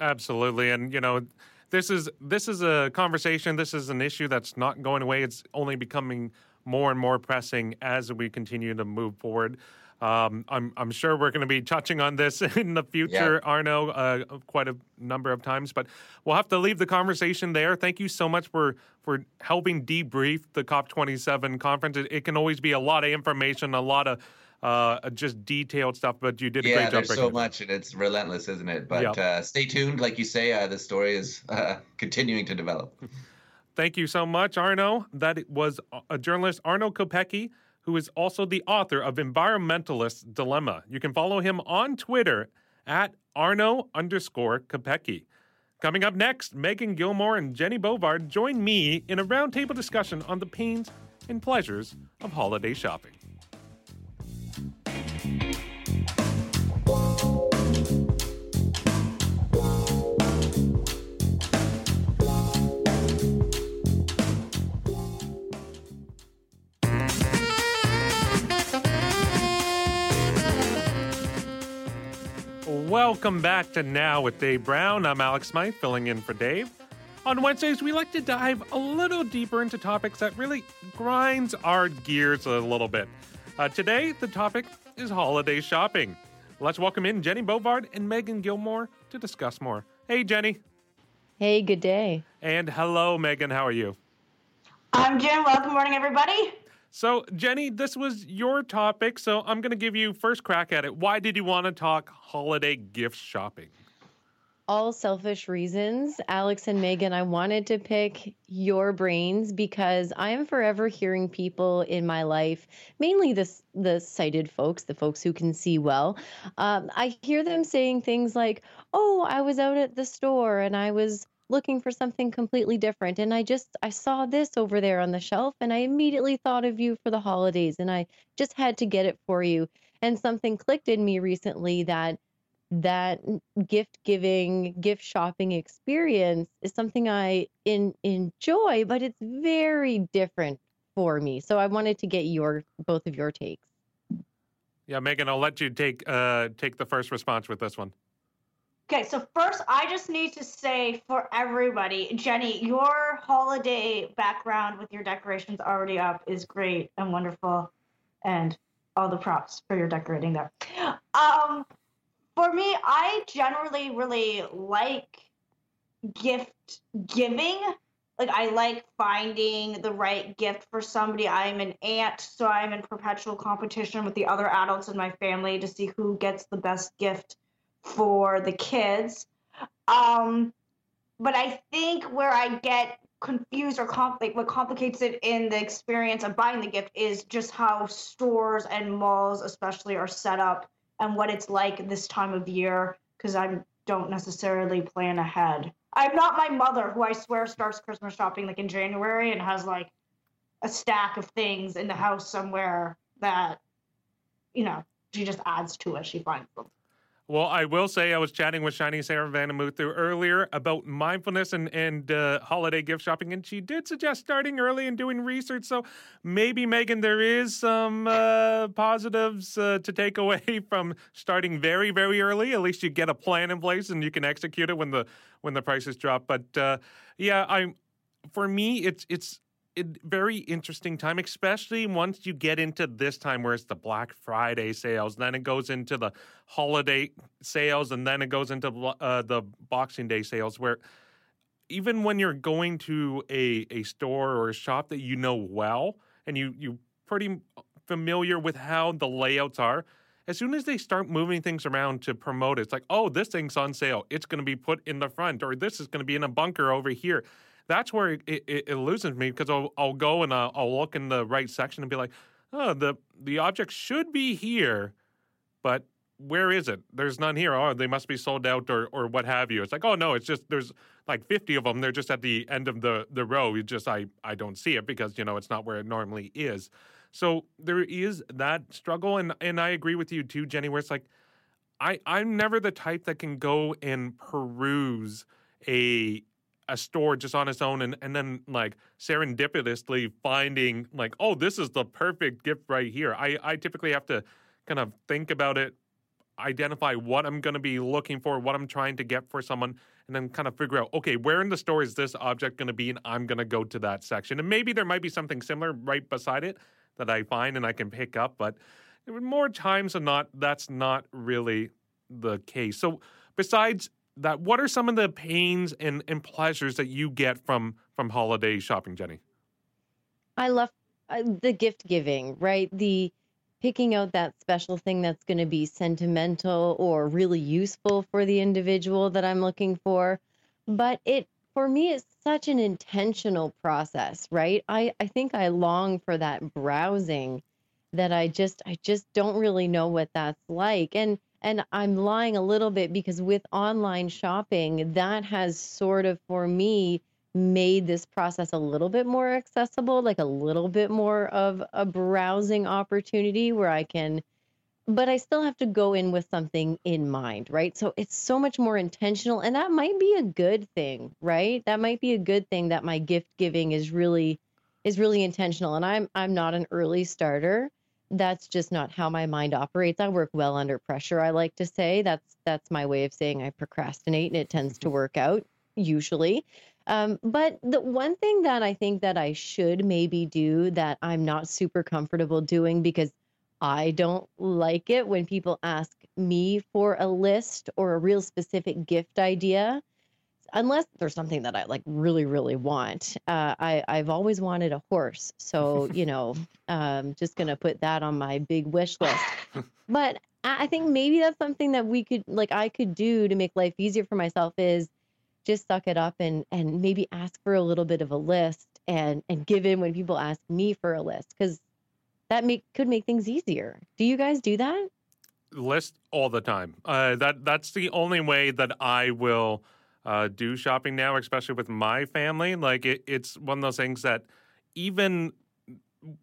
Absolutely. And you know this is this is a conversation. This is an issue that's not going away. It's only becoming more and more pressing as we continue to move forward. Um, I'm I'm sure we're going to be touching on this in the future, yeah. Arno, uh, quite a number of times. But we'll have to leave the conversation there. Thank you so much for for helping debrief the COP27 conference. It, it can always be a lot of information, a lot of uh, just detailed stuff, but you did a yeah, great job. there's so much, and it's relentless, isn't it? But yep. uh, stay tuned, like you say. Uh, the story is uh, continuing to develop. Thank you so much, Arno. That was a journalist, Arno Kopecky, who is also the author of Environmentalist Dilemma. You can follow him on Twitter at Arno underscore Kopecky. Coming up next, Megan Gilmore and Jenny Bovard join me in a roundtable discussion on the pains and pleasures of holiday shopping. Welcome back to Now with Dave Brown. I'm Alex Smythe, filling in for Dave. On Wednesdays, we like to dive a little deeper into topics that really grinds our gears a little bit. Uh, today, the topic is holiday shopping. Let's welcome in Jenny Bovard and Megan Gilmore to discuss more. Hey, Jenny. Hey, good day. And hello, Megan. How are you? I'm Jen. Welcome, morning, everybody. So, Jenny, this was your topic, so I'm going to give you first crack at it. Why did you want to talk holiday gift shopping? All selfish reasons. Alex and Megan, I wanted to pick your brains because I am forever hearing people in my life, mainly the, the sighted folks, the folks who can see well. Um, I hear them saying things like, Oh, I was out at the store and I was looking for something completely different and i just i saw this over there on the shelf and i immediately thought of you for the holidays and i just had to get it for you and something clicked in me recently that that gift giving gift shopping experience is something i in, enjoy but it's very different for me so i wanted to get your both of your takes. Yeah megan i'll let you take uh take the first response with this one Okay, so first, I just need to say for everybody, Jenny, your holiday background with your decorations already up is great and wonderful, and all the props for your decorating there. Um, for me, I generally really like gift giving. Like, I like finding the right gift for somebody. I'm an aunt, so I'm in perpetual competition with the other adults in my family to see who gets the best gift for the kids. Um, but I think where I get confused or compl- what complicates it in the experience of buying the gift is just how stores and malls especially are set up and what it's like this time of year because I don't necessarily plan ahead. I'm not my mother who I swear starts Christmas shopping like in January and has like a stack of things in the house somewhere that you know she just adds to as she finds them. Well, I will say I was chatting with Shiny Saravanamuthu earlier about mindfulness and, and uh, holiday gift shopping, and she did suggest starting early and doing research. So maybe, Megan, there is some uh, positives uh, to take away from starting very, very early. At least you get a plan in place and you can execute it when the when the prices drop. But uh, yeah, I'm for me, it's it's very interesting time, especially once you get into this time where it's the Black Friday sales, then it goes into the holiday sales, and then it goes into uh, the Boxing Day sales, where even when you're going to a, a store or a shop that you know well and you you pretty familiar with how the layouts are, as soon as they start moving things around to promote it, it's like, oh, this thing's on sale. It's going to be put in the front, or this is going to be in a bunker over here that's where it, it, it loses me because I'll, I'll go and uh, I'll look in the right section and be like, oh, the the object should be here, but where is it? There's none here. Oh, they must be sold out or or what have you. It's like, oh no, it's just there's like 50 of them. They're just at the end of the the row. You just I I don't see it because you know it's not where it normally is. So there is that struggle, and and I agree with you too, Jenny. Where it's like, I I'm never the type that can go and peruse a a store just on its own and, and then like serendipitously finding like oh this is the perfect gift right here. I i typically have to kind of think about it identify what i'm going to be looking for what i'm trying to get for someone and then kind of figure out okay where in the store is this object going to be and i'm going to go to that section? And maybe there might be something similar right beside it that i find and i can pick up but more times than not that's not really the case. So besides that what are some of the pains and, and pleasures that you get from from holiday shopping jenny? I love uh, the gift giving right? The picking out that special thing that's going to be sentimental or really useful for the individual that i'm looking for. But it for me it's such an intentional process right? I i think i long for that browsing that i just i just don't really know what that's like. And and I'm lying a little bit because with online shopping, that has sort of for me made this process a little bit more accessible, like a little bit more of a browsing opportunity where I can but I still have to go in with something in mind, right? So it's so much more intentional and that might be a good thing, right? That might be a good thing that my gift giving is really is really intentional and I'm I'm not an early starter that's just not how my mind operates. I work well under pressure. I like to say that's that's my way of saying I procrastinate, and it tends to work out usually. Um, but the one thing that I think that I should maybe do that I'm not super comfortable doing because I don't like it when people ask me for a list or a real specific gift idea unless there's something that I like really, really want. Uh, I I've always wanted a horse, so you know, um, just gonna put that on my big wish list. but I think maybe that's something that we could like I could do to make life easier for myself is just suck it up and and maybe ask for a little bit of a list and and give in when people ask me for a list because that make could make things easier. Do you guys do that? list all the time. Uh, that that's the only way that I will uh, do shopping now, especially with my family. Like it, it's one of those things that even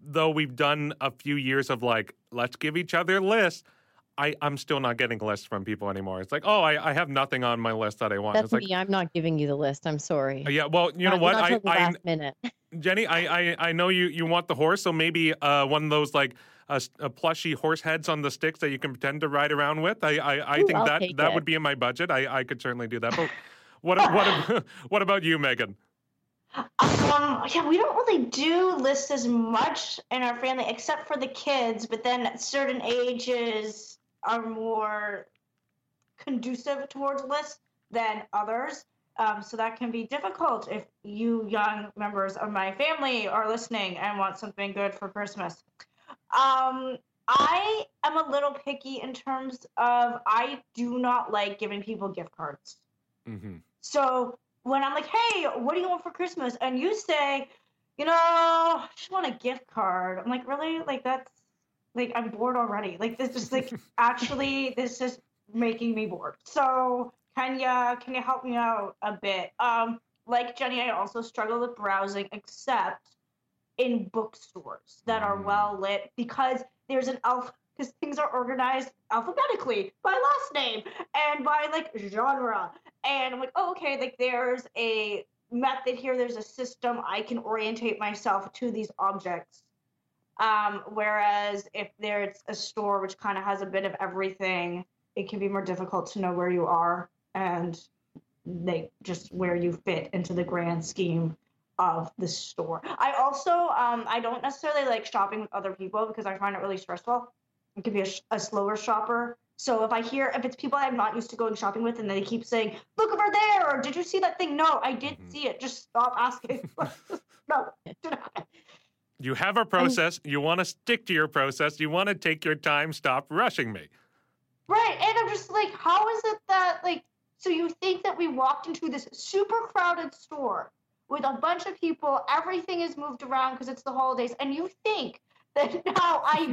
though we've done a few years of like let's give each other lists. I, I'm still not getting lists from people anymore. It's like, oh, I, I have nothing on my list that I want. That's it's like, me. I'm not giving you the list. I'm sorry. Uh, yeah, well, you know what? I, I last minute. Jenny, I, I I know you you want the horse, so maybe uh, one of those like a, s- a plushy horse heads on the sticks that you can pretend to ride around with. I I, I Ooh, think I'll that that it. would be in my budget. I, I could certainly do that. But what what what about you, Megan? Um, yeah, we don't really do lists as much in our family, except for the kids. But then certain ages are more conducive towards lists than others. Um, so that can be difficult if you young members of my family are listening and want something good for Christmas. Um, I am a little picky in terms of I do not like giving people gift cards. Mm-hmm. So when I'm like, hey, what do you want for Christmas? And you say, you know, I just want a gift card. I'm like, really? Like that's like I'm bored already. Like this is like actually this is making me bored. So can ya can you help me out a bit? Um, like Jenny, I also struggle with browsing, except in bookstores that are well lit because there's an elf because things are organized alphabetically by last name and by like genre. And I'm like, oh, okay, like there's a method here, there's a system. I can orientate myself to these objects. Um, whereas if there's a store which kind of has a bit of everything, it can be more difficult to know where you are and they just where you fit into the grand scheme of the store. I also um, I don't necessarily like shopping with other people because I find it really stressful. I can be a, a slower shopper. So if I hear if it's people I'm not used to going shopping with and they keep saying, "Look over there," or "Did you see that thing?" No, I did mm-hmm. see it. Just stop asking. no. You have a process. You want to stick to your process. You want to take your time. Stop rushing me. Right, and I'm just like, how is it that like? So you think that we walked into this super crowded store with a bunch of people, everything is moved around because it's the holidays, and you think that now I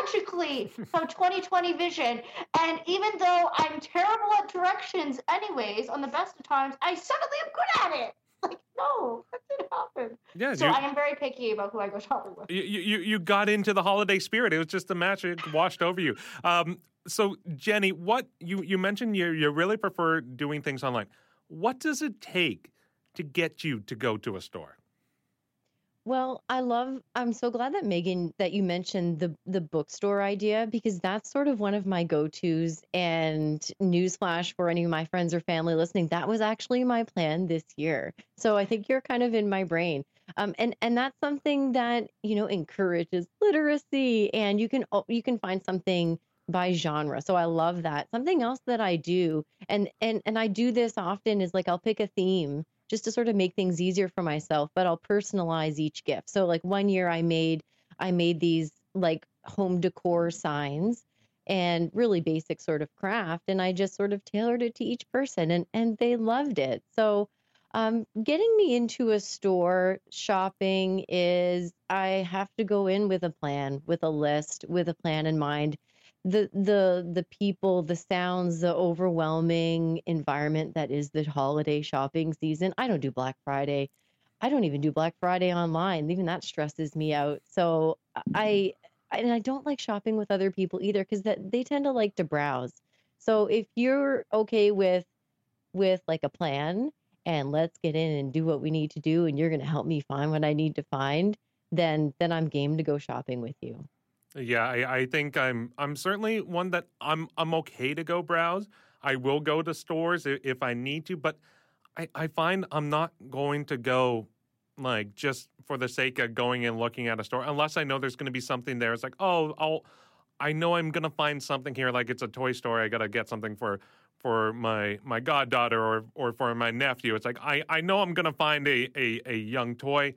magically have 2020 vision, and even though I'm terrible at directions, anyways, on the best of times, I suddenly am good at it. Like, no, that didn't happen. Yeah, So you- I am very picky about who I go shopping with. You, you you got into the holiday spirit. It was just the magic washed over you. Um, so Jenny, what you you mentioned you you really prefer doing things online. What does it take to get you to go to a store? Well, I love I'm so glad that Megan that you mentioned the the bookstore idea because that's sort of one of my go-tos and newsflash for any of my friends or family listening, that was actually my plan this year. So I think you're kind of in my brain. Um, and and that's something that, you know, encourages literacy and you can you can find something by genre. So I love that. Something else that I do and and and I do this often is like I'll pick a theme just to sort of make things easier for myself, but I'll personalize each gift. So like one year I made I made these like home decor signs and really basic sort of craft and I just sort of tailored it to each person and and they loved it. So um, getting me into a store shopping is I have to go in with a plan, with a list, with a plan in mind. The the the people, the sounds, the overwhelming environment that is the holiday shopping season. I don't do Black Friday. I don't even do Black Friday online. Even that stresses me out. So I and I don't like shopping with other people either because that they tend to like to browse. So if you're okay with with like a plan and let's get in and do what we need to do and you're going to help me find what I need to find, then then I'm game to go shopping with you. Yeah, I, I think I'm I'm certainly one that I'm I'm okay to go browse. I will go to stores if, if I need to, but I, I find I'm not going to go like just for the sake of going and looking at a store unless I know there's going to be something there. It's like, oh, I'll I know I'm going to find something here like it's a toy store. I got to get something for for my my goddaughter or or for my nephew. It's like I I know I'm going to find a, a a young toy.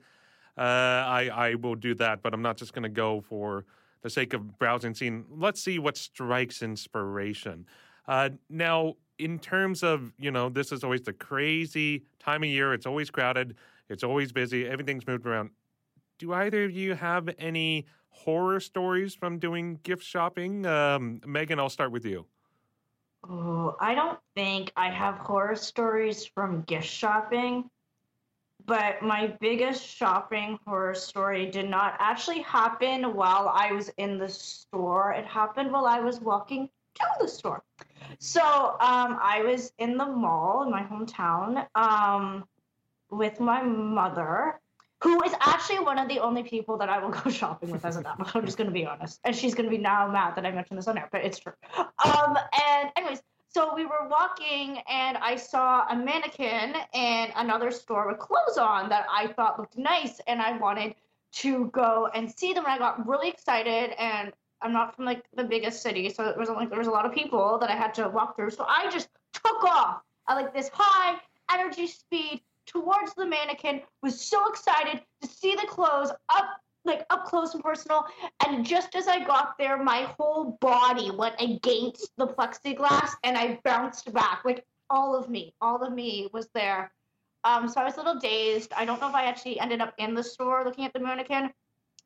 Uh, I I will do that, but I'm not just going to go for the sake of browsing, seeing. Let's see what strikes inspiration. Uh, now, in terms of you know, this is always the crazy time of year. It's always crowded. It's always busy. Everything's moved around. Do either of you have any horror stories from doing gift shopping? Um, Megan, I'll start with you. Oh, I don't think I have horror stories from gift shopping, but my biggest shopping horror story did not actually happen while I was in the store. It happened while I was walking to the store. So um, I was in the mall in my hometown um, with my mother, who is actually one of the only people that I will go shopping with as an adult. I'm just going to be honest. And she's going to be now mad that I mentioned this on air, but it's true. Um, and, anyways, so we were walking and I saw a mannequin in another store with clothes on that I thought looked nice and I wanted to go and see them. And I got really excited and I'm not from like the biggest city, so it was like there was a lot of people that I had to walk through. So I just took off at like this high energy speed towards the mannequin, was so excited to see the clothes up like up close and personal. And just as I got there, my whole body went against the plexiglass and I bounced back. Like all of me, all of me was there. Um, so I was a little dazed. I don't know if I actually ended up in the store looking at the mannequin.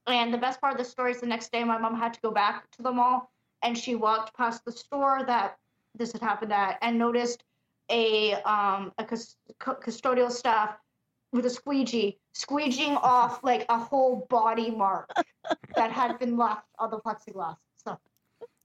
And the best part of the story is the next day my mom had to go back to the mall and she walked past the store that this had happened at and noticed a um a custodial staff with a squeegee squeegeeing off like a whole body mark that had been left on the plexiglass. So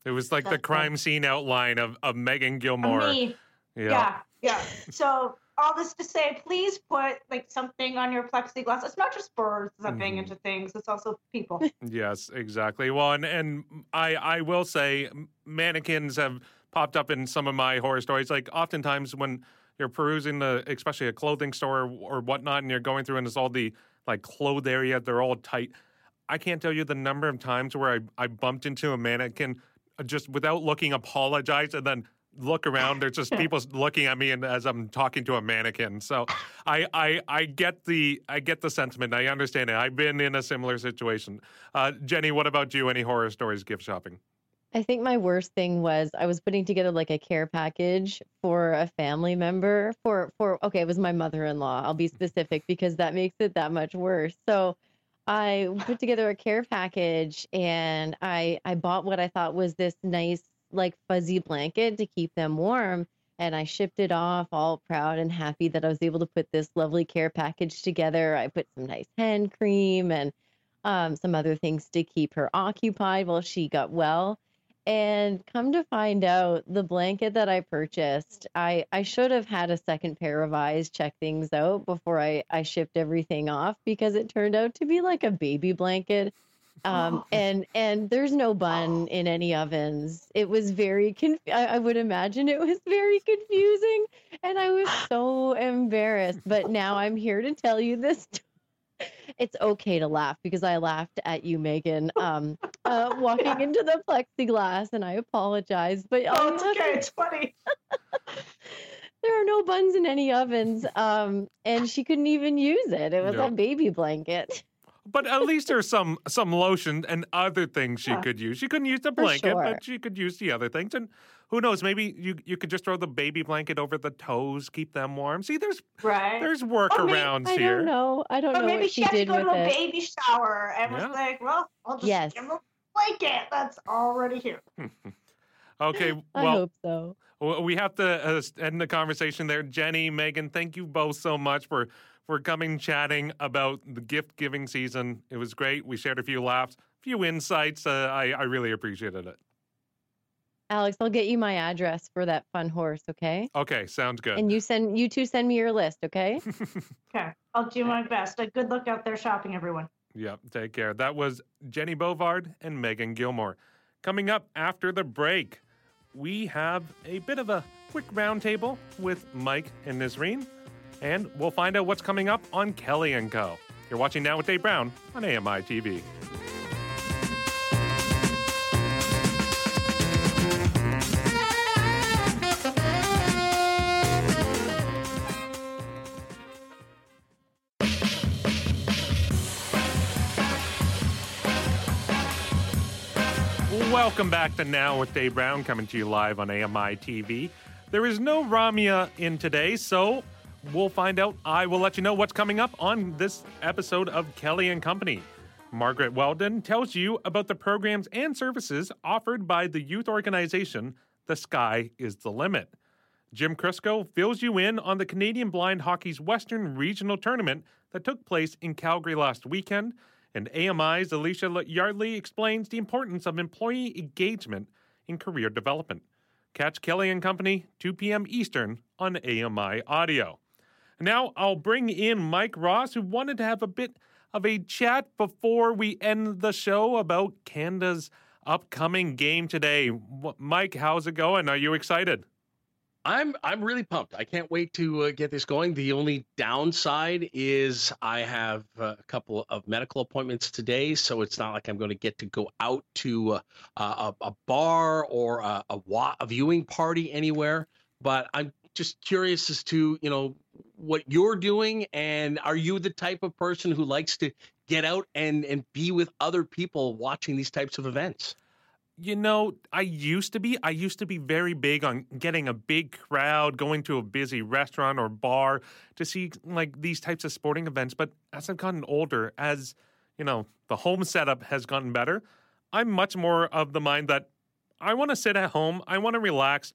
it was like the crime scene outline of, of Megan Gilmore. Me. Yeah. yeah, yeah. So all this to say, please put like something on your plexiglass. It's not just birds zipping mm. into things; it's also people. yes, exactly. Well, and and I I will say mannequins have popped up in some of my horror stories. Like oftentimes when you're perusing the, especially a clothing store or, whatnot, and you're going through and it's all the like clothes area, they're all tight. I can't tell you the number of times where I I bumped into a mannequin uh, just without looking, apologize, and then look around. There's just people looking at me and as I'm talking to a mannequin. So I, I I get the I get the sentiment. I understand it. I've been in a similar situation. Uh, Jenny, what about you? Any horror stories gift shopping? I think my worst thing was I was putting together like a care package for a family member for for okay, it was my mother-in-law. I'll be specific because that makes it that much worse. So I put together a care package and I I bought what I thought was this nice like fuzzy blanket to keep them warm. And I shipped it off all proud and happy that I was able to put this lovely care package together. I put some nice hand cream and um, some other things to keep her occupied while she got well. And come to find out, the blanket that I purchased, I, I should have had a second pair of eyes check things out before I, I shipped everything off because it turned out to be like a baby blanket um, oh. and and there's no bun in any ovens. It was very conf- I, I would imagine it was very confusing, and I was so embarrassed. But now I'm here to tell you this. It's okay to laugh because I laughed at you, Megan, um, uh, walking yeah. into the plexiglass, and I apologize. But oh, it's okay. It's funny. there are no buns in any ovens, um, and she couldn't even use it. It was a baby blanket but at least there's some some lotion and other things she yeah. could use. She couldn't use the blanket, sure. but she could use the other things. And who knows? Maybe you you could just throw the baby blanket over the toes, keep them warm. See, there's right. there's workarounds here. I don't know. I don't or know. Maybe she, had to go to a it. baby shower and yeah. was like, "Well, I'll just yes. give him a blanket that's already here." okay. Well, I hope so. We have to uh, end the conversation there. Jenny, Megan, thank you both so much for for coming chatting about the gift giving season. It was great. We shared a few laughs, a few insights. Uh, I, I really appreciated it. Alex, I'll get you my address for that fun horse, okay? Okay, sounds good. And you send you two send me your list, okay? okay. I'll do my best. A good look out there shopping, everyone. Yep, take care. That was Jenny Bovard and Megan Gilmore. Coming up after the break, we have a bit of a quick roundtable with Mike and Nisreen, and we'll find out what's coming up on Kelly and Co. You're watching now with Dave Brown on AMI TV. Welcome back to Now with Dave Brown, coming to you live on AMI TV. There is no Ramya in today, so we'll find out. I will let you know what's coming up on this episode of Kelly and Company. Margaret Weldon tells you about the programs and services offered by the youth organization The Sky is the Limit. Jim Crisco fills you in on the Canadian Blind Hockey's Western Regional Tournament that took place in Calgary last weekend. And AMI's Alicia Yardley explains the importance of employee engagement in career development. Catch Kelly and Company, 2 p.m. Eastern on AMI Audio. Now I'll bring in Mike Ross, who wanted to have a bit of a chat before we end the show about Canada's upcoming game today. Mike, how's it going? Are you excited? I'm I'm really pumped. I can't wait to uh, get this going. The only downside is I have a couple of medical appointments today, so it's not like I'm going to get to go out to uh, a, a, bar or a, a, a viewing party anywhere. But I'm just curious as to you know what you're doing, and are you the type of person who likes to get out and and be with other people watching these types of events? you know, I used to be. I used to be very big on getting a big crowd, going to a busy restaurant or bar to see like these types of sporting events. But as I've gotten older, as you know, the home setup has gotten better, I'm much more of the mind that I want to sit at home. I want to relax,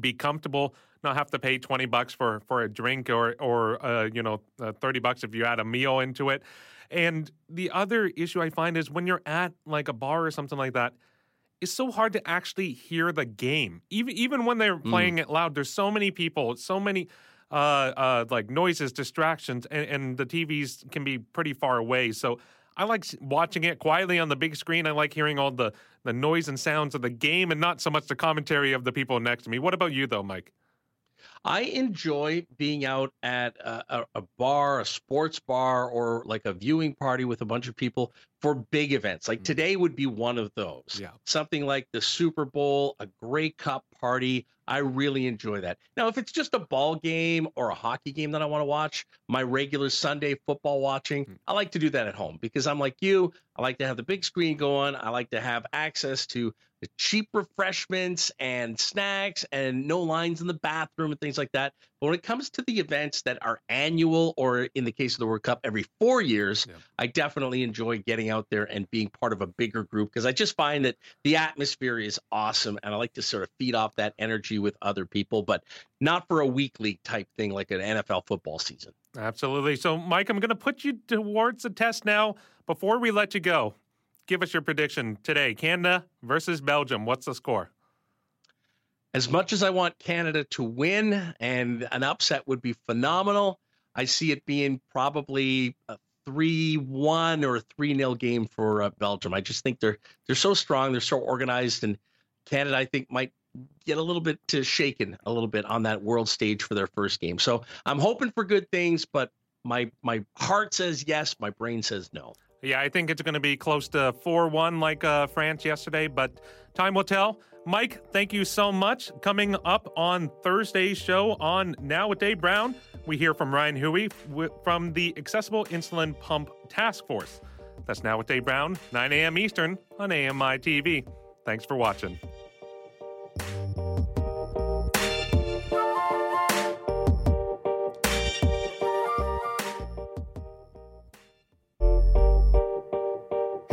be comfortable, not have to pay 20 bucks for for a drink or or uh, you know, uh, 30 bucks if you add a meal into it. And the other issue I find is when you're at like a bar or something like that it's so hard to actually hear the game. Even even when they're mm. playing mm. it loud, there's so many people, so many uh, uh, like noises, distractions, and, and the TVs can be pretty far away. So I like watching it quietly on the big screen. I like hearing all the the noise and sounds of the game, and not so much the commentary of the people next to me. What about you, though, Mike? I enjoy being out at a, a, bar, a sports bar, or like a viewing party with a bunch of people for big events. Like mm. today would be one of those. Yeah. Something like the Super Bowl, a Grey Cup party. I really enjoy that. Now, if it's just a ball game or a hockey game that I want to watch, my regular Sunday football watching, mm. I like to do that at home because I'm like you. I like to have the big screen going. I like to have access to the cheap refreshments and snacks and no lines in the bathroom and things like that. But when it comes to the events that are annual or in the case of the World Cup every four years, yeah. I definitely enjoy getting out there and being part of a bigger group because I just find that the atmosphere is awesome and I like to sort of feed off that energy with other people, but not for a weekly type thing like an NFL football season. Absolutely. So, Mike, I'm going to put you towards a test now before we let you go give us your prediction today Canada versus Belgium. What's the score? As much as I want Canada to win and an upset would be phenomenal, I see it being probably a 3 1 or 3 0 game for uh, Belgium. I just think they're they're so strong, they're so organized, and Canada, I think, might get a little bit to shaken a little bit on that world stage for their first game. So I'm hoping for good things, but my my heart says yes, my brain says no. Yeah, I think it's going to be close to 4 1 like uh, France yesterday, but time will tell. Mike, thank you so much. Coming up on Thursday's show on Now with Dave Brown, we hear from Ryan Huey from the Accessible Insulin Pump Task Force. That's Now with Dave Brown, 9 a.m. Eastern on AMI TV. Thanks for watching.